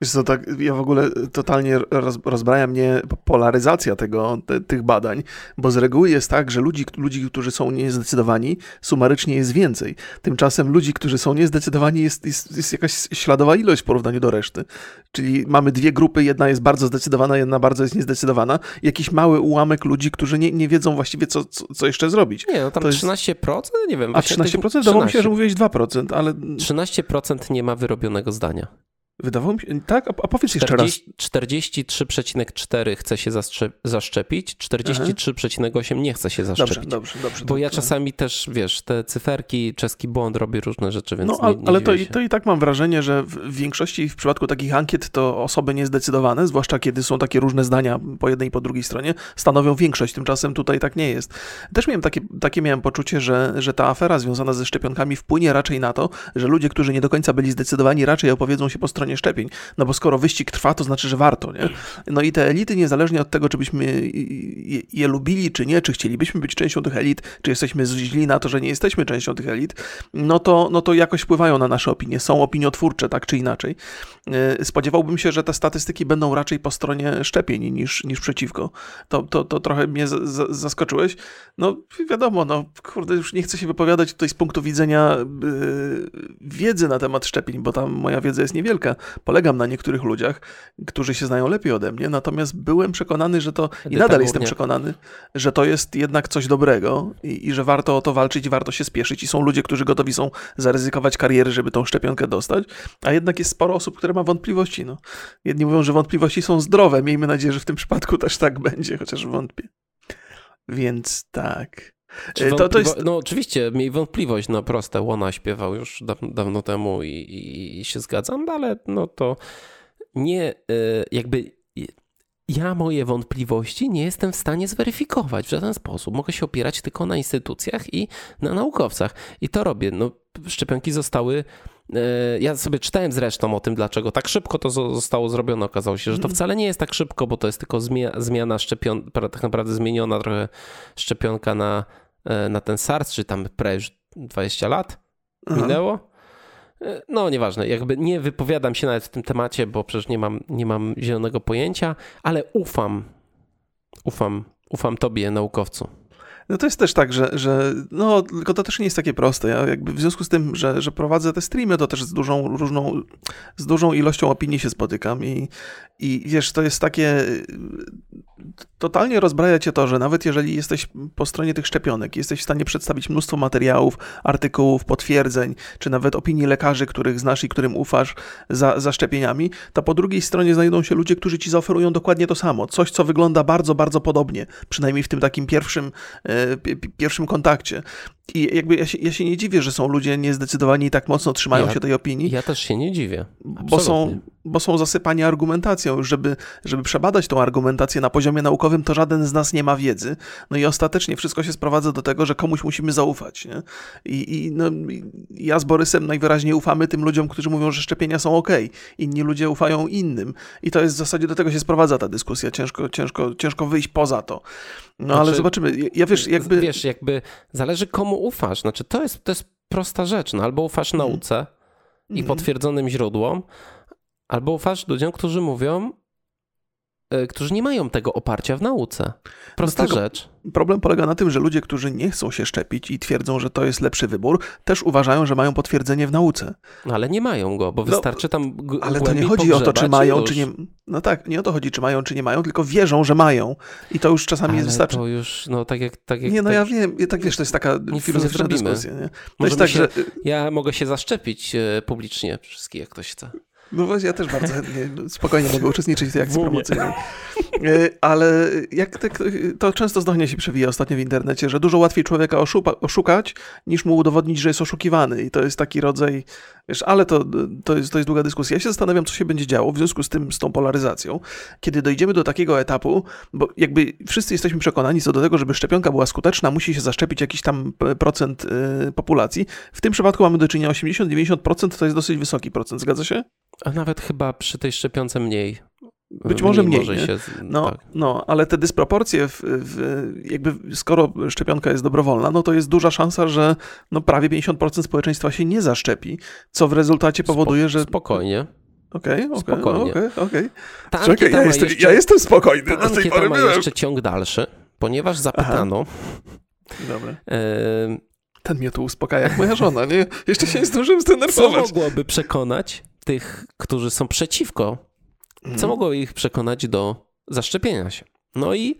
Wiesz co, tak, ja w ogóle totalnie roz, rozbraja mnie polaryzacja tego, te, tych badań, bo z reguły jest tak, że ludzi, ludzi, którzy są niezdecydowani, sumarycznie jest więcej. Tymczasem ludzi, którzy są niezdecydowani, jest, jest, jest jakaś śladowa ilość w porównaniu do reszty. Czyli mamy dwie grupy, jedna jest bardzo zdecydowana, jedna bardzo jest niezdecydowana. Jakiś mały ułamek ludzi, którzy nie, nie wiedzą właściwie, co, co, co jeszcze zrobić. Nie, no tam to 13%? Jest... Nie wiem. A 13%? Tych... Wydawało mi się, że mówiłeś 2%, ale... 13% nie ma wyrobionego zdania. Wydawało mi się, tak? A, a powiedz 40, jeszcze raz. 43,4 chce się zaszczepić, 43,8 nie chce się zaszczepić. Dobrze, dobrze, dobrze. Bo ja czasami też, wiesz, te cyferki, czeski błąd robi różne rzeczy, więc No, ale, nie, nie ale to, i, to i tak mam wrażenie, że w większości w przypadku takich ankiet to osoby niezdecydowane, zwłaszcza kiedy są takie różne zdania po jednej i po drugiej stronie, stanowią większość. Tymczasem tutaj tak nie jest. Też miałem takie, takie miałem poczucie, że, że ta afera związana ze szczepionkami wpłynie raczej na to, że ludzie, którzy nie do końca byli zdecydowani, raczej opowiedzą się po stronie stronie szczepień. No bo skoro wyścig trwa, to znaczy, że warto, nie? No i te elity, niezależnie od tego, czy byśmy je, je lubili, czy nie, czy chcielibyśmy być częścią tych elit, czy jesteśmy źli na to, że nie jesteśmy częścią tych elit, no to, no to jakoś wpływają na nasze opinie. Są opiniotwórcze, tak czy inaczej. E, spodziewałbym się, że te statystyki będą raczej po stronie szczepień niż, niż przeciwko. To, to, to trochę mnie z, z, zaskoczyłeś. No wiadomo, no kurde, już nie chcę się wypowiadać tutaj z punktu widzenia yy, wiedzy na temat szczepień, bo tam moja wiedza jest niewielka polegam na niektórych ludziach, którzy się znają lepiej ode mnie, natomiast byłem przekonany, że to i nadal jestem przekonany, że to jest jednak coś dobrego i, i, że warto o to walczyć, warto się spieszyć i są ludzie, którzy gotowi są zaryzykować kariery, żeby tą szczepionkę dostać, a jednak jest sporo osób, które ma wątpliwości. No. Jedni mówią, że wątpliwości są zdrowe, miejmy nadzieję, że w tym przypadku też tak będzie, chociaż wątpię. Więc tak. E, to, to jest... No oczywiście, miej wątpliwość, no proste, Łona śpiewał już dawno temu i, i, i, się zgadzam, ale no to nie, e, jakby ja moje wątpliwości nie jestem w stanie zweryfikować w żaden sposób. Mogę się opierać tylko na instytucjach i na naukowcach. I to robię. No, szczepionki zostały. E, ja sobie czytałem zresztą o tym, dlaczego tak szybko to zostało zrobione. Okazało się, że to mhm. wcale nie jest tak szybko, bo to jest tylko zmiana szczepionka, tak naprawdę zmieniona trochę szczepionka na, e, na ten SARS, czy tam prawie już 20 lat minęło. E, no, nieważne, jakby nie wypowiadam się nawet w tym temacie, bo przecież nie mam, nie mam zielonego pojęcia, ale ufam, ufam, ufam tobie, naukowcu. No to jest też tak, że, że no, tylko to też nie jest takie proste. Ja jakby w związku z tym, że, że prowadzę te streamy, to też z dużą, różną, z dużą ilością opinii się spotykam i, i wiesz, to jest takie totalnie rozbraja cię to, że nawet jeżeli jesteś po stronie tych szczepionek, jesteś w stanie przedstawić mnóstwo materiałów, artykułów, potwierdzeń, czy nawet opinii lekarzy, których znasz i którym ufasz za, za szczepieniami, to po drugiej stronie znajdą się ludzie, którzy ci zaoferują dokładnie to samo. Coś, co wygląda bardzo, bardzo podobnie, przynajmniej w tym takim pierwszym, e, pierwszym kontakcie. I jakby ja się, ja się, nie dziwię, że są ludzie niezdecydowani i tak mocno trzymają ja, się tej opinii. Ja też się nie dziwię. Bo są, bo są zasypani argumentacją. Żeby, żeby przebadać tą argumentację na poziomie naukowym, to żaden z nas nie ma wiedzy. No i ostatecznie wszystko się sprowadza do tego, że komuś musimy zaufać. Nie? I, i no, ja z Borysem najwyraźniej ufamy tym ludziom, którzy mówią, że szczepienia są ok. Inni ludzie ufają innym. I to jest w zasadzie do tego się sprowadza ta dyskusja. Ciężko, ciężko, ciężko wyjść poza to. No znaczy, ale zobaczymy. Ja wiesz, jakby... Wiesz, jakby zależy komu ufasz. Znaczy, to jest, to jest prosta rzecz. No, albo ufasz mhm. nauce mm. i mhm. potwierdzonym źródłom, albo ufasz ludziom, którzy mówią, którzy nie mają tego oparcia w nauce. Prosta no rzecz. Problem polega na tym, że ludzie, którzy nie chcą się szczepić i twierdzą, że to jest lepszy wybór, też uważają, że mają potwierdzenie w nauce. No, ale nie mają go, bo no, wystarczy tam Ale to nie chodzi o to, czy mają, czy nie... No tak, nie o to chodzi, czy mają, czy nie mają, tylko wierzą, że mają. I to już czasami ale wystarczy. to już, no tak jak... Tak jak nie, no tak... ja wiem, tak wiesz, to jest taka filozoficzna dyskusja. Nie? To jest tak, się... że... Ja mogę się zaszczepić e, publicznie wszystkich, jak ktoś chce. No właśnie, ja też bardzo chętnie, no, spokojnie mogę uczestniczyć w tej akcji promocyjnej. E, ale jak te, to często zdanie się przewija ostatnio w internecie, że dużo łatwiej człowieka oszupa, oszukać, niż mu udowodnić, że jest oszukiwany. I to jest taki rodzaj, wiesz, ale to, to, jest, to jest długa dyskusja. Ja się zastanawiam, co się będzie działo w związku z tym, z tą polaryzacją, kiedy dojdziemy do takiego etapu, bo jakby wszyscy jesteśmy przekonani co do tego, żeby szczepionka była skuteczna, musi się zaszczepić jakiś tam procent y, populacji. W tym przypadku mamy do czynienia 80-90%, to jest dosyć wysoki procent, zgadza się? A nawet chyba przy tej szczepionce mniej. Być może mniej. Może się, no, tak. no, ale te dysproporcje, w, w, jakby skoro szczepionka jest dobrowolna, no to jest duża szansa, że no prawie 50% społeczeństwa się nie zaszczepi, co w rezultacie powoduje, że. Spokojnie. Okej, okay, spokojnie. Okay, okay. Czekaj, ja jestem, jeszcze, ja jestem spokojny. Do tej pory ma byłem. jeszcze ciąg dalszy, ponieważ zapytano. Aha. Dobra. Y ten mnie tu uspokaja jak moja żona, nie? Jeszcze się nie zdążyłem zdenerwować. Co mogłoby przekonać tych, którzy są przeciwko, co mhm. mogło ich przekonać do zaszczepienia się? No i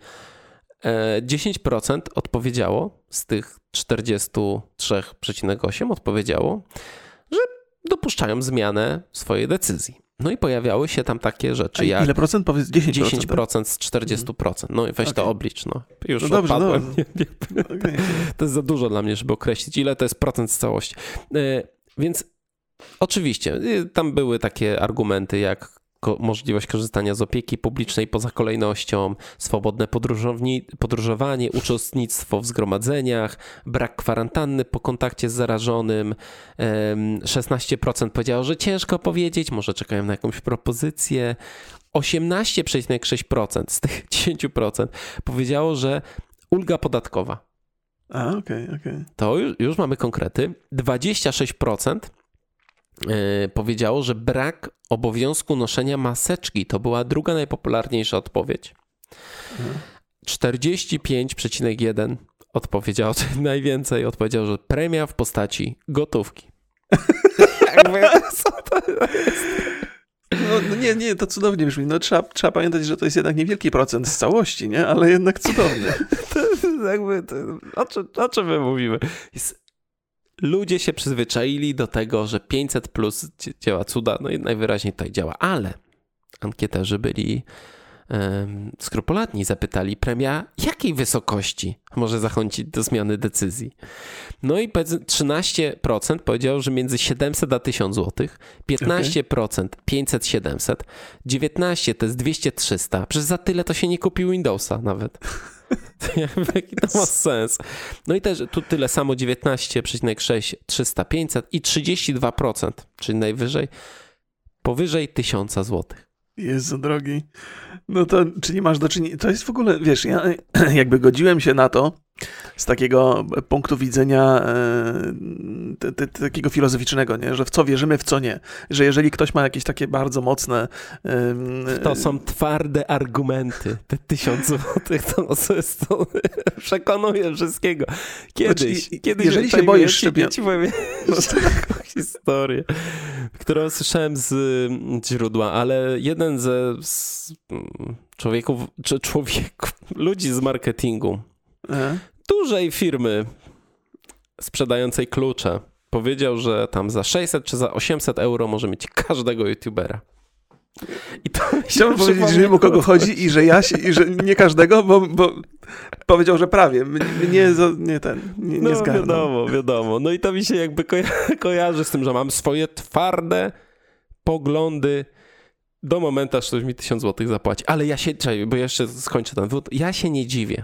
10% e, odpowiedziało z tych 43,8 odpowiedziało, że dopuszczają zmianę swojej decyzji. No i pojawiały się tam takie rzeczy jak... Ile procent? Powiedz 10%. 10% z 40%. No i weź okay. to oblicz, no. Już no dobrze, odpadłem. No. Okay. To jest za dużo dla mnie, żeby określić, ile to jest procent z całości. E, więc oczywiście, y, tam były takie argumenty jak możliwość korzystania z opieki publicznej poza kolejnością, swobodne podróżowanie, uczestnictwo w zgromadzeniach, brak kwarantanny po kontakcie z zarażonym. 16% powiedziało, że ciężko powiedzieć, może czekają na jakąś propozycję. 18,6% z tych 10% powiedziało, że ulga podatkowa. A, okej, okay, okej. Okay. To już, już mamy konkrety. 26% E, powiedziało, że brak obowiązku noszenia maseczki to była druga najpopularniejsza odpowiedź. 45,1 odpowiedziało, czyli najwięcej odpowiedział, że premia w postaci gotówki. Jakby, co to jest? No, no, nie, nie, to cudownie brzmi. No, trzeba, trzeba pamiętać, że to jest jednak niewielki procent z całości, nie? Ale jednak cudowny. to, jakby, to, o, czym, o czym my mówimy? Jest ludzie się przyzwyczaili do tego, że 500 plus działa cuda, no i najwyraźniej tutaj działa, ale ankieterzy byli um, skrupulatni, zapytali premia jakiej wysokości może zachęcić do zmiany decyzji. No i 13% powiedział, że między 700 a 1000 zł, 15% 500-700, 19% to jest 200-300, przez za tyle to się nie kupi Windowsa nawet. Jaki to ma sens? No i też tu tyle samo 19,6, 300, 500 i 32%, czyli najwyżej, powyżej 1000 zł. Jezu drogi. No to czyli masz do czynienia, to jest w ogóle, wiesz, ja jakby godziłem się na to z takiego punktu widzenia e, te, te, takiego filozoficznego, nie? że w co wierzymy, w co nie. Że jeżeli ktoś ma jakieś takie bardzo mocne... To są twarde argumenty. Te tysiąc złotych to, to jest to przekonuje wszystkiego. Kiedyś, znaczy, kiedyś jeżeli się boisz szczepienia... Ci powiem no taką historię, którą słyszałem z źródła, ale jeden ze z człowieków, czy człowieków, ludzi z marketingu Aha. Dużej firmy sprzedającej klucze powiedział, że tam za 600 czy za 800 euro może mieć każdego youtubera. I to Chciałbym powiedzieć, że wiem o kogo chodzi i że ja się, i że nie każdego, bo, bo powiedział, że prawie. Nie, nie ten, nie, nie no, wiadomo, wiadomo. No i to mi się jakby kojarzy z tym, że mam swoje twarde poglądy do momentu, aż ktoś mi 1000 złotych zapłaci. Ale ja się, czekaj, bo jeszcze skończę ten wywód, ja się nie dziwię.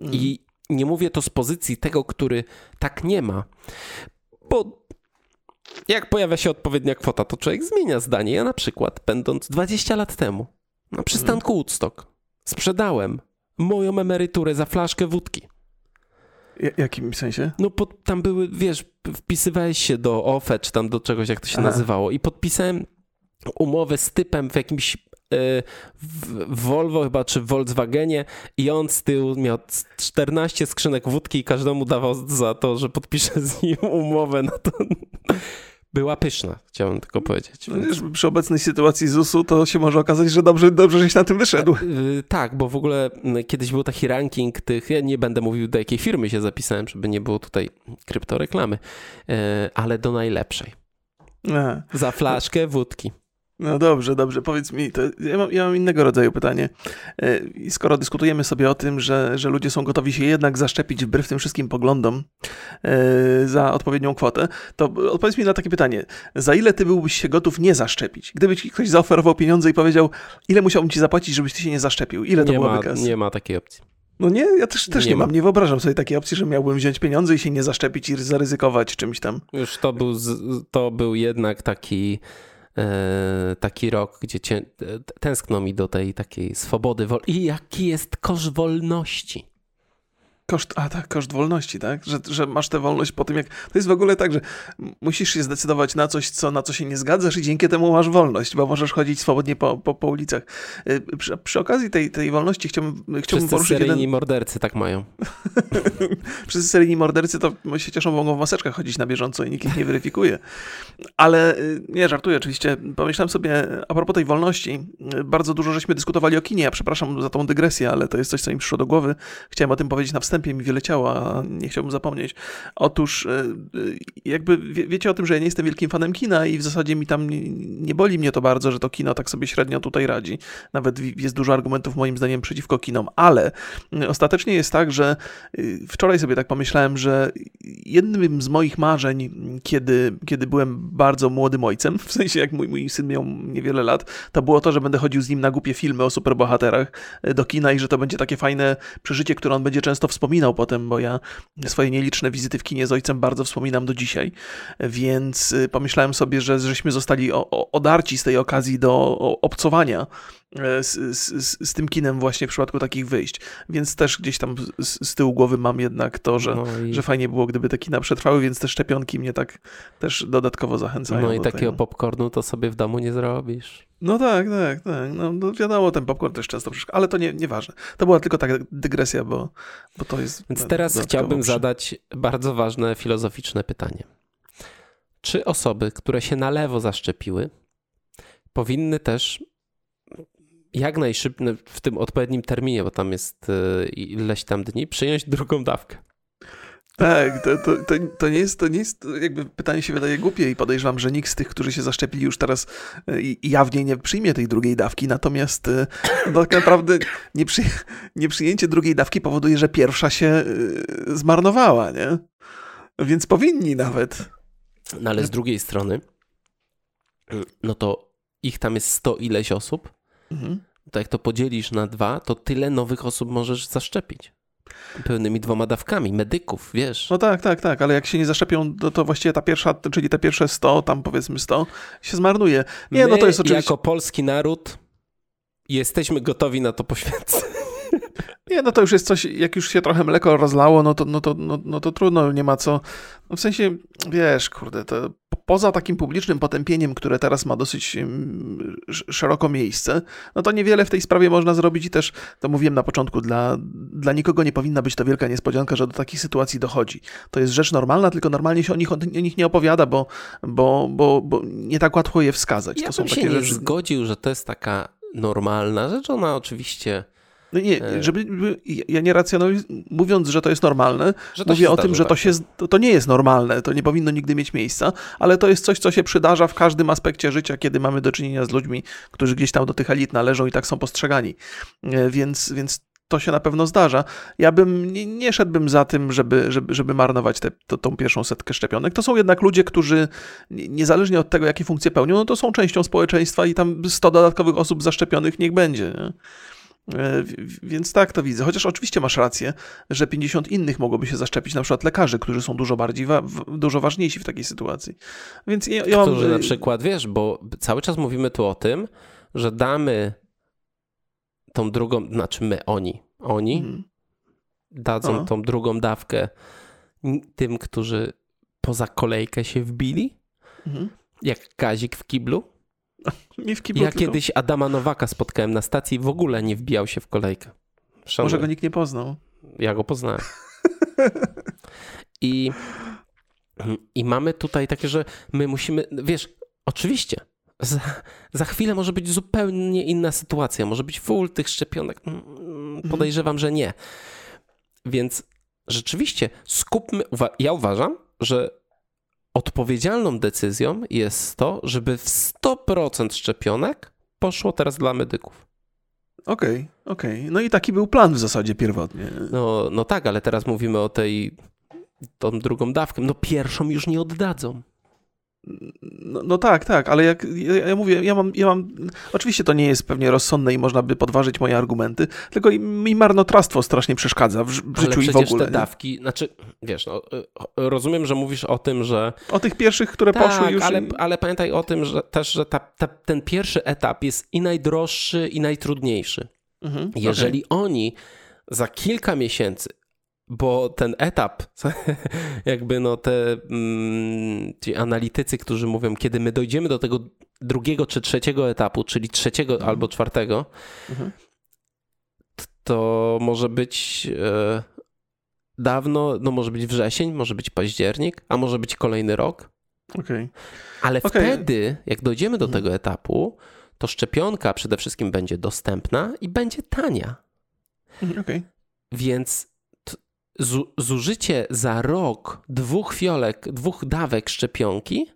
Mm. I nie mówię to z pozycji tego, który tak nie ma, bo jak pojawia się odpowiednia kwota, to człowiek zmienia zdanie. Ja na przykład, będąc 20 lat temu na przystanku mm. Woodstock, sprzedałem moją emeryturę za flaszkę wódki. Jakim sensie? No, pod, tam były, wiesz, wpisywałeś się do OFE, czy tam do czegoś, jak to się Aha. nazywało, i podpisałem umowę z typem w jakimś w Volvo chyba, czy w Volkswagenie i on z tyłu miał 14 skrzynek wódki i każdemu dawał za to, że podpisze z nim umowę na to. Była pyszna, chciałem tylko powiedzieć. No, wiesz, przy obecnej sytuacji ZUS-u to się może okazać, że dobrze, dobrze żeś na tym wyszedł. E, tak, bo w ogóle kiedyś był taki ranking tych, ja nie będę mówił do jakiej firmy się zapisałem, żeby nie było tutaj kryptoreklamy, e, ale do najlepszej. Aha. Za flaszkę wódki. No dobrze, dobrze. Powiedz mi, to ja, mam, ja mam innego rodzaju pytanie. E, I skoro dyskutujemy sobie o tym, że, że ludzie są gotowi się jednak zaszczepić wbrew tym wszystkim poglądom e, za odpowiednią kwotę, to odpowiedz mi na takie pytanie. Za ile ty byłbyś się gotów nie zaszczepić? Gdyby ci ktoś zaoferował pieniądze i powiedział, ile musiałbym ci zapłacić, żebyś ty się nie zaszczepił? Ile to nie byłoby kas? Nie ma takiej opcji. No nie, ja też, też nie, nie mam. Nie wyobrażam sobie takiej opcji, że miałbym wziąć pieniądze i się nie zaszczepić i zaryzykować czymś tam. Już to był, to był jednak taki taki rok, gdzie cię, tęskno mi do tej takiej swobody. I jaki jest kosz wolności? Koszt, a tak, koszt wolności, tak? Że, że masz tę wolność po tym, jak. To jest w ogóle tak, że musisz się zdecydować na coś, co, na co się nie zgadzasz, i dzięki temu masz wolność, bo możesz chodzić swobodnie po, po, po ulicach. Y, przy, przy, okazji tej, tej wolności chciałbym, chciałbym Wszyscy poruszyć. seryjni jeden... mordercy tak mają. Wszyscy seryjni mordercy to się cieszą, mogą w maseczkach chodzić na bieżąco i nikt ich nie weryfikuje. Ale y, nie, żartuję oczywiście. Pomyślałem sobie, a propos tej wolności, y, bardzo dużo żeśmy dyskutowali o kinie. Ja przepraszam za tą dygresję, ale to jest coś, co mi przyszło do głowy. Chciałem o tym powiedzieć na wstępie wstępie mi wyleciało, a nie chciałbym zapomnieć. Otóż e, e, jakby wie, wiecie o tym, że ja nie jestem wielkim fanem kina i w zasadzie mi tam nie, nie boli mnie to bardzo, że to kino tak sobie średnio tutaj radzi. Nawet jest dużo argumentów moim zdaniem przeciwko kinom, ale ostatecznie jest tak, że y, wczoraj sobie tak pomyślałem, że jednym z moich marzeń, kiedy, kiedy byłem bardzo młodym ojcem, w sensie jak mój, mój syn miał niewiele lat, to było to, że będę chodził z nim na głupie filmy o superbohaterach e, do kina i że to będzie takie fajne przeżycie, które on będzie często wspominał wspominał potem, bo ja swoje nieliczne wizyty w kinie z ojcem bardzo wspominam do dzisiaj, więc y, pomyślałem sobie, że żeśmy zostali odarci z tej okazji do obcowania e, z, z, z, tym kinem właśnie w przypadku takich wyjść. Więc też gdzieś tam z, z tyłu głowy mam jednak to, że, no i... że fajnie było, gdyby te kina przetrwały, więc te szczepionki mnie tak też dodatkowo zachęcają. No i takiego tego. popcornu to sobie w domu nie zrobisz. No tak, tak, tak. No, no wiadomo, ten popcorn też często przeszkadza, ale to nie, nieważne. To była tylko taka dygresja, bo, bo to jest... Więc teraz chciałbym przy... zadać bardzo ważne filozoficzne pytanie. Czy osoby, które się na lewo zaszczepiły, powinny też jak najszybciej, w tym odpowiednim terminie, bo tam jest y, ileś tam dni, przyjąć drugą dawkę? Tak, to, to, to, to, nie jest, to nie jest, jakby pytanie się wydaje głupie i podejrzewam, że nikt z tych, którzy się zaszczepili już teraz e, jawnie nie przyjmie tej drugiej dawki, natomiast e, no, tak naprawdę nieprzy, nieprzyjęcie drugiej dawki powoduje, że pierwsza się e, zmarnowała, nie? Więc powinni nawet. No ale z drugiej strony, no to ich tam jest sto ileś osób, mhm. to jak to podzielisz na dwa, to tyle nowych osób możesz zaszczepić pełnymi dwoma dawkami, medyków, wiesz. No tak, tak, tak, ale jak się nie zaszczepią, to, to właściwie ta pierwsza, czyli te pierwsze 100, tam powiedzmy 100, się zmarnuje. Nie, My, no to jest oczywiście... jako polski naród jesteśmy gotowi na to poświęcenie. Nie, no to już jest coś, jak już się trochę mleko rozlało, no to, no to, no, no to trudno, nie ma co. No w sensie, wiesz, kurde, to poza takim publicznym potępieniem, które teraz ma dosyć szeroko miejsce, no to niewiele w tej sprawie można zrobić i też, to mówiłem na początku, dla, dla nikogo nie powinna być to wielka niespodzianka, że do takich sytuacji dochodzi. To jest rzecz normalna, tylko normalnie się o nich, o nich nie opowiada, bo, bo, bo, bo nie tak łatwo je wskazać. Ja to są bym takie się nie rzeczy... zgodził, że to jest taka normalna rzecz, ona oczywiście no nie, żeby, ja nie racjonalizuję, mówiąc, że to jest normalne, że mówię o tym, że to, się, to, to, nie jest normalne, to nie powinno nigdy mieć miejsca, ale to jest coś, co się przydarza w każdym aspekcie życia, kiedy mamy do czynienia z ludźmi, którzy gdzieś tam do tych elit należą i tak są postrzegani. E, więc, więc to się na pewno zdarza. Ja bym nie, nie szedłbym za tym, żeby, żeby, żeby marnować tę tą pierwszą setkę szczepionek. To są jednak ludzie, którzy niezależnie od tego, jakie funkcje pełnią, no to są częścią społeczeństwa i tam 100 dodatkowych osób zaszczepionych niech będzie. Nie? E, więc tak to widzę. Chociaż oczywiście masz rację, że 50 innych mogłoby się zaszczepić, na przykład lekarzy, którzy są dużo bardziej, wa dużo ważniejsi w takiej sytuacji. Więc ja, ja którzy mam... na przykład, wiesz, bo cały czas mówimy tu o tym, że damy tą drugą, znaczy my, oni, oni mhm. dadzą Aha. tą drugą dawkę tym, którzy poza kolejkę się wbili, mhm. jak kazik w kiblu nie w kiblu, Ja kiedyś Adama Nowaka spotkałem na stacji i w ogóle nie wbijał się w kolejkę. Szanuję. Może go nikt nie poznał. Ja go poznałem. I, I mamy tutaj takie, że my musimy, wiesz, oczywiście, za, za chwilę może być zupełnie inna sytuacja, może być full tych szczepionek. Mm, mhm. Podejrzewam, że nie. Więc rzeczywiście skupmy, ja uważam, że odpowiedzialną decyzją jest to, żeby w 100% szczepionek poszło teraz dla medyków. Okej, okay, okej. Okay. No i taki był plan w zasadzie pierwotnie. No, no tak, ale teraz mówimy o tej tą drugą dawkę. No pierwszą już nie oddadzą. No, no, tak, tak, ale jak ja, ja, mówię, ja mam, ja mam. Oczywiście to nie jest pewnie rozsądne i można by podważyć moje argumenty, tylko mi marnotrawstwo strasznie przeszkadza w, w życiu i w ogóle. te dawki, nie? znaczy, wiesz, no, y, rozumiem, że mówisz o tym, że. O tych pierwszych, które tak, poszły już. Ale, ale pamiętaj o tym, że też, że ta, ta, ten pierwszy etap jest i najdroższy, i najtrudniejszy. Mhm, Jeżeli okay. oni za kilka miesięcy bo ten etap, jakby no te mm, ci analitycy, którzy mówią, kiedy my dojdziemy do tego drugiego czy trzeciego etapu, czyli trzeciego mhm. albo czwartego, mhm. to może być e, dawno, no może być wrzesień, może być październik, a może być kolejny rok. Okay. Ale okay. wtedy, jak dojdziemy do mhm. tego etapu, to szczepionka przede wszystkim będzie dostępna i będzie tania. Mhm, okay. Więc zużycie za rok dwóch fiolek, dwóch dawek szczepionki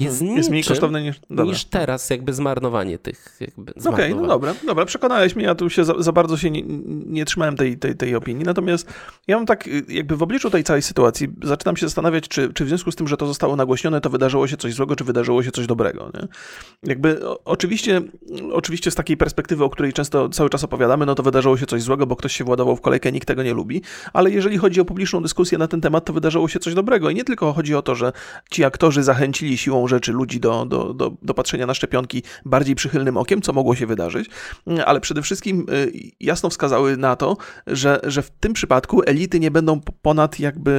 jest, mhm. jest mniej kosztowne niż, niż teraz jakby zmarnowanie tych Okej, okay, no dobra, dobra, przekonałeś mnie, ja tu się za, za bardzo się nie, nie, trzymałem tej, tej, tej opinii, natomiast ja mam tak jakby w obliczu tej całej sytuacji zaczynam się zastanawiać, czy, czy w związku z tym, że to zostało nagłośnione, to wydarzyło się coś złego, czy wydarzyło się coś dobrego, nie? Jakby o, oczywiście, oczywiście z takiej perspektywy, o której często cały czas opowiadamy, no to wydarzyło się coś złego, bo ktoś się władował w kolejkę, nikt tego nie lubi, ale jeżeli chodzi o publiczną dyskusję na ten temat, to wydarzyło się coś dobrego. I nie tylko chodzi o to, że ci aktorzy zachęcili siłą rzeczy ludzi do, do, do, do patrzenia na szczepionki bardziej przychylnym okiem, co mogło się wydarzyć, ale przede wszystkim y, jasno wskazały na to, że, że w tym przypadku elity nie będą ponad jakby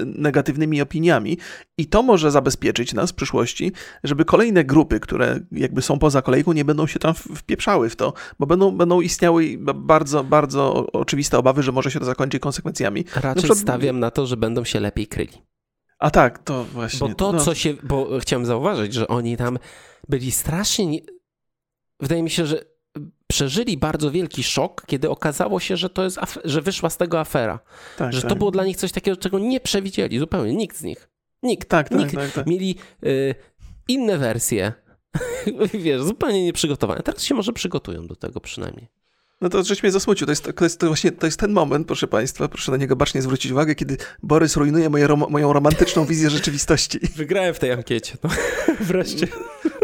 y, negatywnymi opiniami i to może zabezpieczyć nas w przyszłości, żeby kolejne grupy, które jakby są poza kolejką, nie będą się tam wpieprzały w to, bo będą, będą istniały bardzo, bardzo oczywiste obawy, że może się to zakończyć konsekwencjami. Raczej przykład... stawiam na to, że będą się lepiej kryli. A tak, to właśnie. Bo to, no. co się. Bo chciałem zauważyć, że oni tam byli strasznie. Wydaje mi się, że przeżyli bardzo wielki szok, kiedy okazało się, że to jest, że wyszła z tego afera. Tak, że tak. to było dla nich coś takiego, czego nie przewidzieli zupełnie. Nikt z nich. Nikt. Tak, tak, nikt. tak, tak. Mieli y, inne wersje. Wiesz, zupełnie nieprzygotowane. Teraz się może przygotują do tego przynajmniej. No to żeś mnie zasmucił. To jest, to jest, to właśnie to jest ten moment, proszę Państwa, proszę na niego bacznie zwrócić uwagę, kiedy Borys rujnuje moje rom moją romantyczną wizję rzeczywistości. Wygrałem w tej ankiecie. No. Wreszcie.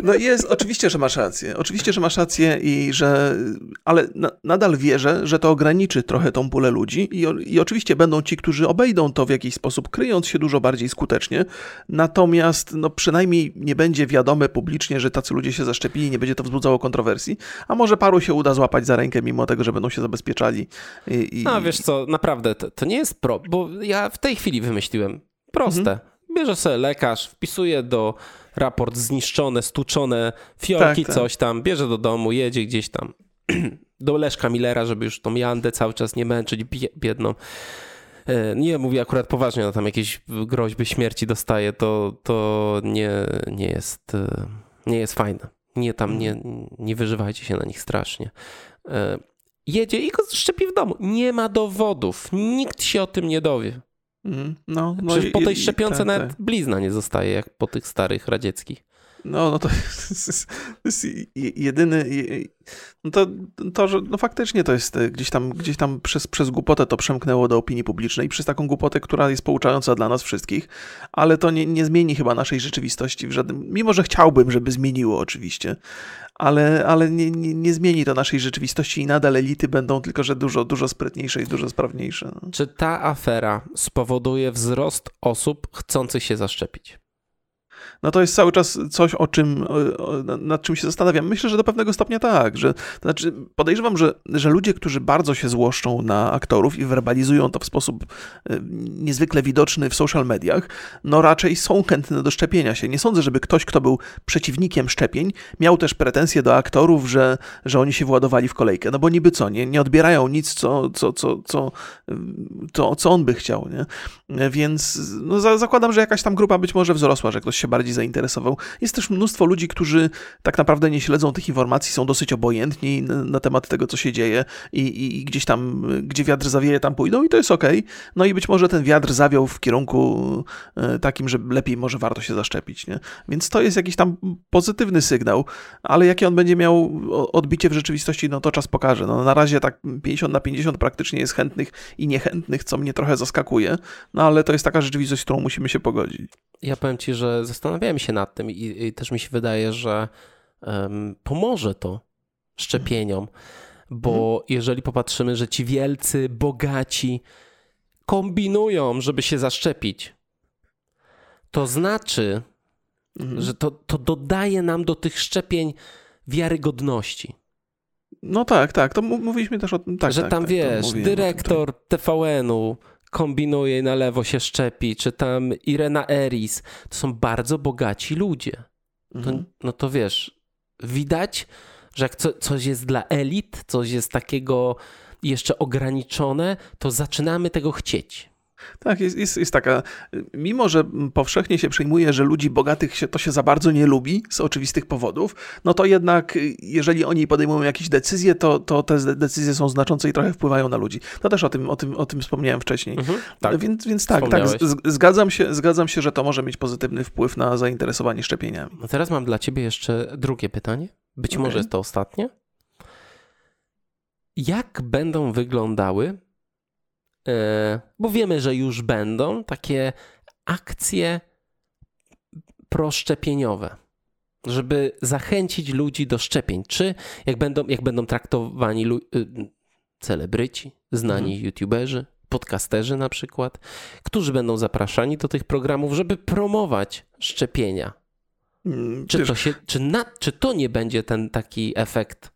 No jest, oczywiście, że masz rację. Oczywiście, że masz rację i że, ale na, nadal wierzę, że to ograniczy trochę tą pulę ludzi i, i oczywiście będą ci, którzy obejdą to w jakiś sposób, kryjąc się dużo bardziej skutecznie, natomiast no przynajmniej nie będzie wiadome publicznie, że tacy ludzie się zaszczepili, nie będzie to wzbudzało kontrowersji, a może paru się uda złapać za rękę, mimo tego, że będą się zabezpieczali. I, i... No wiesz co, naprawdę, to, to nie jest pro, bo ja w tej chwili wymyśliłem, proste. Mhm. Bierze sobie lekarz, wpisuje do raport zniszczone, stuczone fiolki, tak, tak. coś tam, bierze do domu, jedzie gdzieś tam do Leszka Millera, żeby już tą Jandę cały czas nie męczyć biedną. E, nie mówię akurat poważnie, no tam jakieś groźby śmierci dostaje, to, to nie, nie, jest, e, nie jest fajne. Nie tam, nie, nie wyżywajcie się na nich strasznie. E, jedzie i go szczepi w domu. Nie ma dowodów. Nikt się o tym nie dowie. Mm, no, no Przecież po tej szczepionce tak, nawet tak. blizna nie zostaje, jak po tych starych radzieckich. No, no to jest, jedyny. No to, to, że no faktycznie to jest e, gdzieś tam, gdzieś tam przez, przez głupotę to przemknęło do opinii publicznej, przez taką głupotę, która jest pouczająca dla nas wszystkich, ale to nie, nie zmieni chyba naszej rzeczywistości w żadnym. Mimo, że chciałbym, żeby zmieniło oczywiście, ale, ale nie, nie, nie zmieni to naszej rzeczywistości i nadal elity będą tylko, że dużo, dużo sprytniejsze i dużo sprawniejsze. Czy ta afera spowoduje wzrost osób chcących się zaszczepić? No to jest cały czas coś, o czym, nad czym się zastanawiam. Myślę, że do pewnego stopnia tak, że to znaczy podejrzewam, że, że ludzie, którzy bardzo się złoszczą na aktorów i werbalizują to w sposób e, niezwykle widoczny w social mediach, no raczej są chętne do szczepienia się. Nie sądzę, żeby ktoś, kto był przeciwnikiem szczepień, miał też pretensje do aktorów, że, że oni się władowali w kolejkę, no bo niby co, nie, nie odbierają nic, co, co, co, co, co, co on by chciał, nie? Więc no, zakładam, że jakaś tam grupa być może wzrosła, że ktoś się bardziej zainteresował. Jest też mnóstwo ludzi, którzy tak naprawdę nie śledzą tych informacji, są dosyć obojętni na temat tego, co się dzieje i, i gdzieś tam, gdzie wiatr zawieje, tam pójdą i to jest ok. No i być może ten wiatr zawiał w kierunku e, takim, że lepiej może warto się zaszczepić, nie? Więc to jest jakiś tam pozytywny sygnał, ale jakie on będzie miał odbicie w rzeczywistości, no to czas pokaże. No na razie tak 50 na 50 praktycznie jest chętnych i niechętnych, co mnie trochę zaskakuje, no ale to jest taka rzeczywistość, z którą musimy się pogodzić. Ja powiem Ci, że zastanawiałem się nad tym i, i też mi się wydaje, że um, pomoże to szczepieniom, bo mhm. jeżeli popatrzymy, że ci wielcy, bogaci kombinują, żeby się zaszczepić, to znaczy, mhm. że to, to dodaje nam do tych szczepień wiarygodności. No tak, tak, to mówiliśmy też o tym. Tak, że tak, tam tak, wiesz, dyrektor tak. TVN-u kombinuje i na lewo się szczepi, czy tam Irena Eris, to są bardzo bogaci ludzie. To, no to wiesz, widać, że jak co, coś jest dla elit, coś jest takiego jeszcze ograniczone, to zaczynamy tego chcieć. Tak, jest, jest, jest taka, mimo że powszechnie się przyjmuje, że ludzi bogatych się, to się za bardzo nie lubi z oczywistych powodów, no to jednak jeżeli oni podejmują jakieś decyzje, to, to te decyzje są znaczące i trochę wpływają na ludzi. To też o tym, o tym, o tym wspomniałem wcześniej. Mhm, tak. Więc, więc tak, tak zgadzam, się, zgadzam się, że to może mieć pozytywny wpływ na zainteresowanie szczepieniami. No teraz mam dla ciebie jeszcze drugie pytanie. Być okay. może jest to ostatnie. Jak będą wyglądały bo wiemy, że już będą takie akcje proszczepieniowe, żeby zachęcić ludzi do szczepień. Czy jak będą, jak będą traktowani y, celebryci, znani mhm. youtuberzy, podcasterzy na przykład, którzy będą zapraszani do tych programów, żeby promować szczepienia. Mm, czy, to się, czy, na, czy to nie będzie ten taki efekt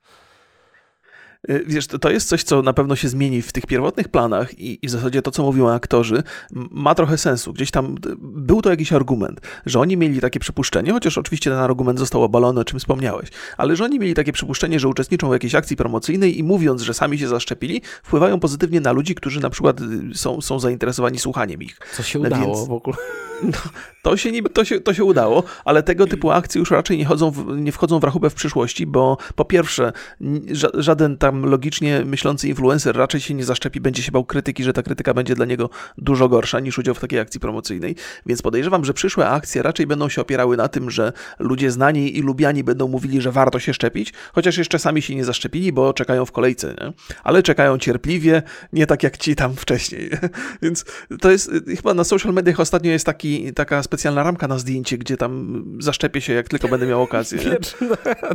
wiesz, to jest coś, co na pewno się zmieni w tych pierwotnych planach i, i w zasadzie to, co mówią aktorzy, ma trochę sensu. Gdzieś tam był to jakiś argument, że oni mieli takie przypuszczenie, chociaż oczywiście ten argument został obalony, o czym wspomniałeś, ale że oni mieli takie przypuszczenie, że uczestniczą w jakiejś akcji promocyjnej i mówiąc, że sami się zaszczepili, wpływają pozytywnie na ludzi, którzy na przykład y, są, są zainteresowani słuchaniem ich. Co się udało Więc... w ogóle. No, to, się nie, to, się, to się udało, ale tego typu akcje już raczej nie, chodzą w, nie wchodzą w rachubę w przyszłości, bo po pierwsze, żaden ta tam logicznie myślący influencer raczej się nie zaszczepi, będzie się bał krytyki, że ta krytyka będzie dla niego dużo gorsza niż udział w takiej akcji promocyjnej. Więc podejrzewam, że przyszłe akcje raczej będą się opierały na tym, że ludzie znani i lubiani będą mówili, że warto się szczepić, chociaż jeszcze sami się nie zaszczepili, bo czekają w kolejce, nie? ale czekają cierpliwie, nie tak jak ci tam wcześniej. Więc to jest chyba na social mediach ostatnio jest taki, taka specjalna ramka na zdjęcie, gdzie tam zaszczepię się, jak tylko będę miał okazję.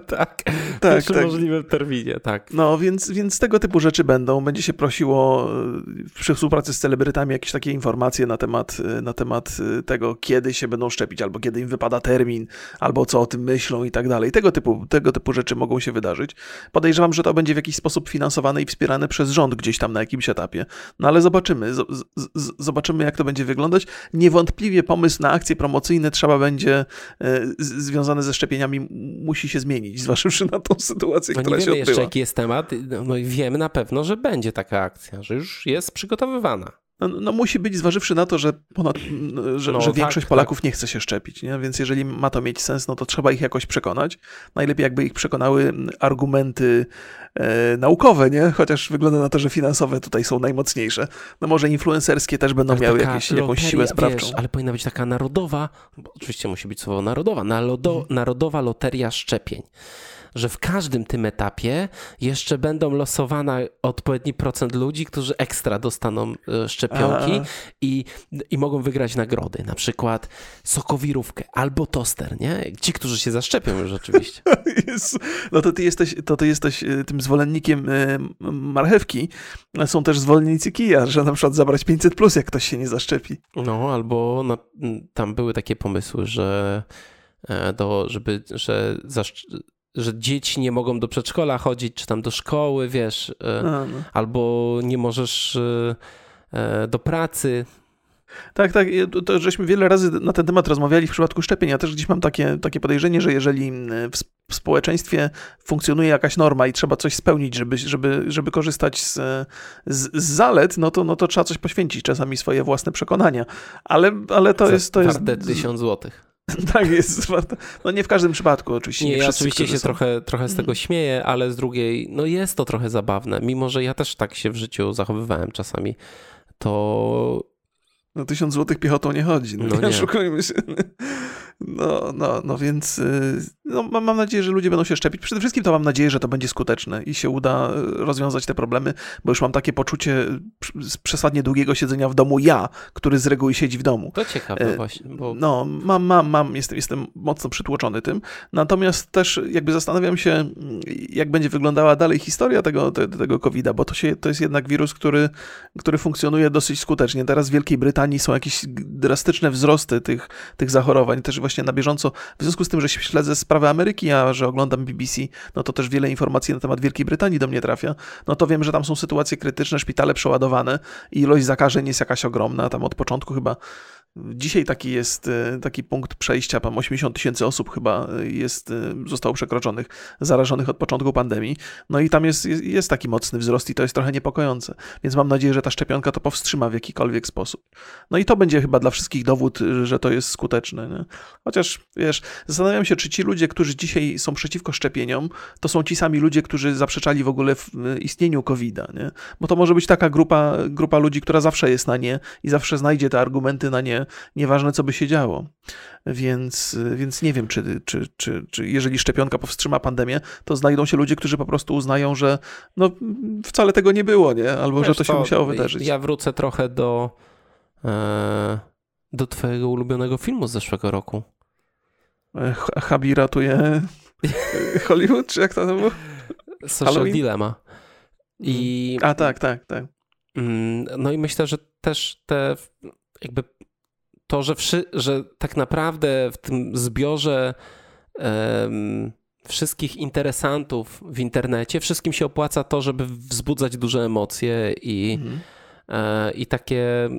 Tak, tak, w tak. możliwym terminie, tak. No, więc, więc tego typu rzeczy będą. Będzie się prosiło e, przy współpracy z celebrytami jakieś takie informacje na temat, e, na temat e, tego, kiedy się będą szczepić, albo kiedy im wypada termin, albo co o tym myślą i tak dalej. Tego typu, tego typu rzeczy mogą się wydarzyć. Podejrzewam, że to będzie w jakiś sposób finansowane i wspierane przez rząd gdzieś tam na jakimś etapie. No ale zobaczymy. Z, z, zobaczymy, jak to będzie wyglądać. Niewątpliwie pomysł na akcje promocyjne trzeba będzie związany ze szczepieniami musi się zmienić, zważywszy na tą sytuację, no która się odbyła. Nie wiemy jeszcze, jaki jest temat. No i wiemy na pewno, że będzie taka akcja, że już jest przygotowywana. No, no, musi być, zważywszy na to, że, ponad, że, no, że tak, większość tak, Polaków tak. nie chce się szczepić, nie? więc jeżeli ma to mieć sens, no to trzeba ich jakoś przekonać. Najlepiej jakby ich przekonały argumenty e, naukowe, nie? chociaż wygląda na to, że finansowe tutaj są najmocniejsze. No może influencerskie też będą ale miały jakieś, loteria, jakąś siłę sprawczą. Wiesz, ale powinna być taka narodowa, bo oczywiście musi być słowo narodowa, narodo, hmm. narodowa loteria szczepień że w każdym tym etapie jeszcze będą losowana odpowiedni procent ludzi, którzy ekstra dostaną e, szczepionki i, i mogą wygrać nagrody, na przykład sokowirówkę albo toster, nie? Ci, którzy się zaszczepią już oczywiście. no to ty jesteś, to ty jesteś e, tym zwolennikiem e, marchewki, są też zwolennicy kija, że na przykład zabrać 500 plus, jak ktoś się nie zaszczepi. No, albo na, tam były takie pomysły, że do, żeby, że że dzieci nie mogą do przedszkola chodzić, czy tam do szkoły, wiesz, e, no. albo nie możesz e, e, do pracy. Tak, tak. To, żeśmy wiele razy na ten temat rozmawiali w przypadku szczepień. Ja też gdzieś mam takie, takie podejrzenie, że jeżeli w, społeczeństwie funkcjonuje jakaś norma i trzeba coś spełnić, żeby, żeby, żeby korzystać z, z, z zalet, no to, no to trzeba coś poświęcić, czasami swoje własne przekonania. Ale, ale to jest... To jest tysiąc złotych. tak jest. No nie w każdym przypadku oczywiście. Nie, nie ja oczywiście się trochę, trochę z tego mhm. śmieję, ale z drugiej, no jest to trochę zabawne. Mimo, że ja też tak się w życiu zachowywałem czasami, to... No tysiąc złotych piechotą nie chodzi. No, no nie, nie. się. No, no, no więc y, no, mam nadzieję, że ludzie będą się szczepić. Przede wszystkim to mam nadzieję, że to będzie skuteczne i się uda y, rozwiązać te problemy, bo już mam takie poczucie z przesadnie długiego siedzenia w domu ja, który z reguły siedzi w domu. To ciekawe e, właśnie. Bo... No, mam, mam, mam, jestem, jestem mocno przytłoczony tym. Natomiast też jakby zastanawiam się, jak będzie wyglądała dalej historia tego, te, tego COVID-a, bo to, się, to jest jednak wirus, który, który funkcjonuje dosyć skutecznie. Teraz w Wielkiej Brytanii są jakieś drastyczne wzrosty tych, tych zachorowań, też właśnie na bieżąco. W związku z tym, że śledzę sprawy Ameryki, a że oglądam BBC, no to też wiele informacji na temat Wielkiej Brytanii do mnie trafia. No to wiem, że tam są sytuacje krytyczne, szpitale przeładowane i ilość zakażeń jest jakaś ogromna. Tam od początku chyba Dzisiaj taki jest e, taki punkt przejścia, tam 80 tysięcy osób chyba e, jest, e, zostało przekroczonych, zarażonych od początku pandemii. No i tam jest, jest, jest taki mocny wzrost i to jest trochę niepokojące. Więc mam nadzieję, że ta szczepionka to powstrzyma w jakikolwiek sposób. No i to będzie chyba dla wszystkich dowód, że to jest skuteczne. Nie? Chociaż, wiesz, zastanawiam się, czy ci ludzie, którzy dzisiaj są przeciwko szczepieniom, to są ci sami ludzie, którzy zaprzeczali w ogóle w istnieniu COVID-a, nie? Bo to może być taka grupa, grupa ludzi, która zawsze jest na nie i zawsze znajdzie te argumenty na nie, nieważne co by się działo. Więc, więc nie wiem, czy, czy, czy, czy jeżeli szczepionka powstrzyma pandemię, to znajdą się ludzie, którzy po prostu uznają, że no, wcale tego nie było, nie? albo Wiesz, że to się to, musiało wydarzyć. Ja wrócę trochę do, e, do twojego ulubionego filmu z zeszłego roku. E, Habi ratuje Hollywood, czy jak to było? Social Halloween? Dilemma. I, A tak, tak, tak. Mm, no i myślę, że też te jakby to, że, wszy, że tak naprawdę w tym zbiorze um, wszystkich interesantów w internecie, wszystkim się opłaca to, żeby wzbudzać duże emocje i, mhm. e, i takie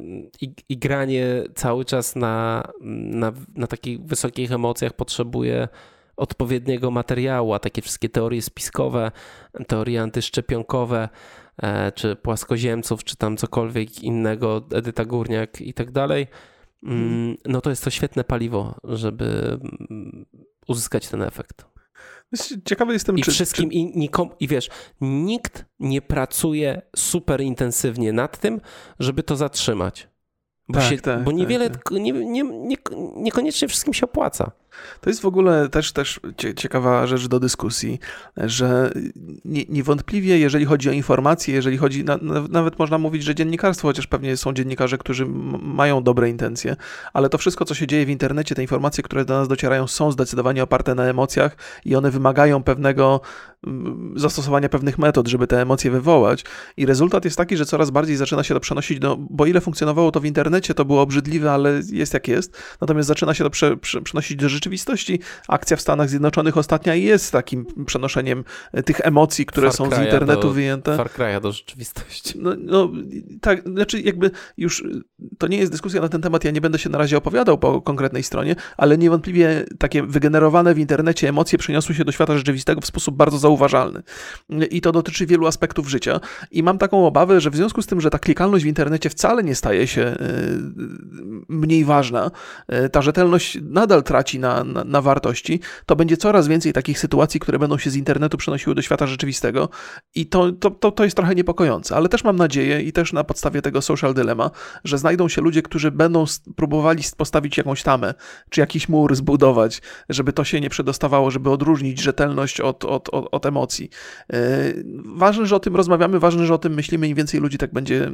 i, i, granie cały czas na, na, na takich wysokich emocjach potrzebuje odpowiedniego materiału, a takie wszystkie teorie spiskowe, teorie antyszczepionkowe, e, czy płaskoziemców, czy tam cokolwiek innego, Edyta Górniak i tak dalej, no to jest to świetne paliwo, żeby mm, uzyskać ten efekt. Ciekawy jestem, I czy... Wszystkim, czy... I, nikom, I wiesz, nikt nie pracuje super intensywnie nad tym, żeby to zatrzymać. Bo, tak, się, tak, bo niewiele, tak, tak. Nie, nie, nie, niekoniecznie wszystkim się opłaca. To jest w ogóle też, też ciekawa rzecz do dyskusji, że niewątpliwie, jeżeli chodzi o informacje, jeżeli chodzi, na, nawet można mówić, że dziennikarstwo, chociaż pewnie są dziennikarze, którzy mają dobre intencje, ale to wszystko, co się dzieje w internecie, te informacje, które do nas docierają, są zdecydowanie oparte na emocjach i one wymagają pewnego zastosowania pewnych metod, żeby te emocje wywołać. I rezultat jest taki, że coraz bardziej zaczyna się to przenosić, do, bo ile funkcjonowało to w internecie, to było obrzydliwe, ale jest jak jest. Natomiast zaczyna się to prze, prze, przenosić do rzeczywistości. Akcja w Stanach Zjednoczonych ostatnia jest takim przenoszeniem e, tych emocji, które Far są z internetu do, wyjęte. Far Cry'a do rzeczywistości. No, no, tak, znaczy jakby już to nie jest dyskusja na ten temat, ja nie będę się na razie opowiadał po konkretnej stronie, ale niewątpliwie takie wygenerowane w internecie emocje przeniosły się do świata rzeczywistego w sposób bardzo zauważalny. I to dotyczy wielu aspektów życia. I mam taką obawę, że w związku z tym, że ta klikalność w internecie wcale nie staje się e, mniej ważna, e, ta rzetelność nadal traci na, na, na wartości, to będzie coraz więcej takich sytuacji, które będą się z internetu przenosiły do świata rzeczywistego i to, to, to, to jest trochę niepokojące, ale też mam nadzieję i też na podstawie tego social dilemma, że znajdą się ludzie, którzy będą próbowali postawić jakąś tamę, czy jakiś mur zbudować, żeby to się nie przedostawało, żeby odróżnić rzetelność od, od, od, od emocji. E, ważne, że o tym rozmawiamy, ważne, że o tym myślimy, im więcej ludzi tak będzie, e,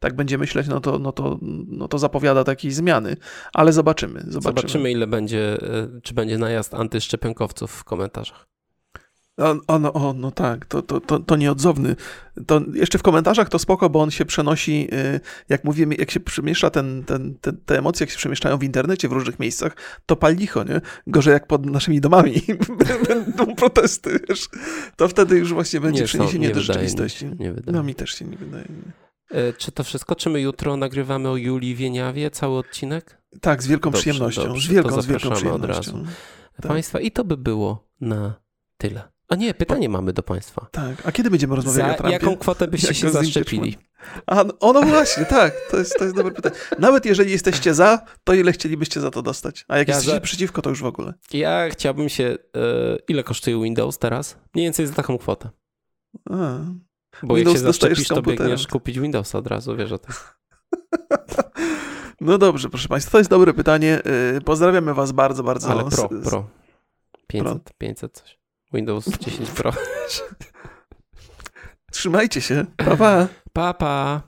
tak będzie myśleć, no to, no to, no to zapowiada takiej zmiany, ale zobaczymy. Zobaczymy, zobaczymy ile będzie, e, czy będzie najazd antyszczepionkowców w komentarzach. O, o, no, o, no tak, to, to, to, to nieodzowny. To jeszcze w komentarzach to spoko, bo on się przenosi, y, jak mówimy, jak się przemieszcza ten, ten, te, te emocje, jak się przemieszczają w internecie w różnych miejscach, to pal licho, nie? Gorzej jak pod naszymi domami będą protesty, wiesz? To wtedy już właśnie będzie nie, przeniesienie do rzeczywistości. Nie, nie wydaje. No mi też się nie wydaje. Nie. E, czy to wszystko? Czy my jutro nagrywamy o Julii Wieniawie cały odcinek? Tak, z wielką dobrze, przyjemnością. Dobrze, z wielką, z wielką przyjemnością. Od razu. Tak. Państwa, i to by było na tyle. A nie, pytanie mamy do Państwa. Tak, a kiedy będziemy rozmawiać Za o Trumpie? jaką kwotę byście Jak się zaszczepili? A, o no właśnie, tak, to jest, to jest dobre pytanie. Nawet jeżeli jesteście za, to ile chcielibyście za to dostać? A jak ja jesteście za... przeciwko, to już w ogóle. Ja chciałbym się... E, ile kosztuje Windows teraz? Mniej więcej za taką kwotę. A. Bo Windows jak się zaszczepisz, to biegniesz kupić Windowsa od razu, wiesz o tym. No dobrze, proszę Państwa, to jest dobre pytanie. E, pozdrawiamy Was bardzo, bardzo. Ale pro, pro. 500, pro. 500 coś. Windows 10 Pro. Trzymajcie się. Pa, pa. Pa, pa.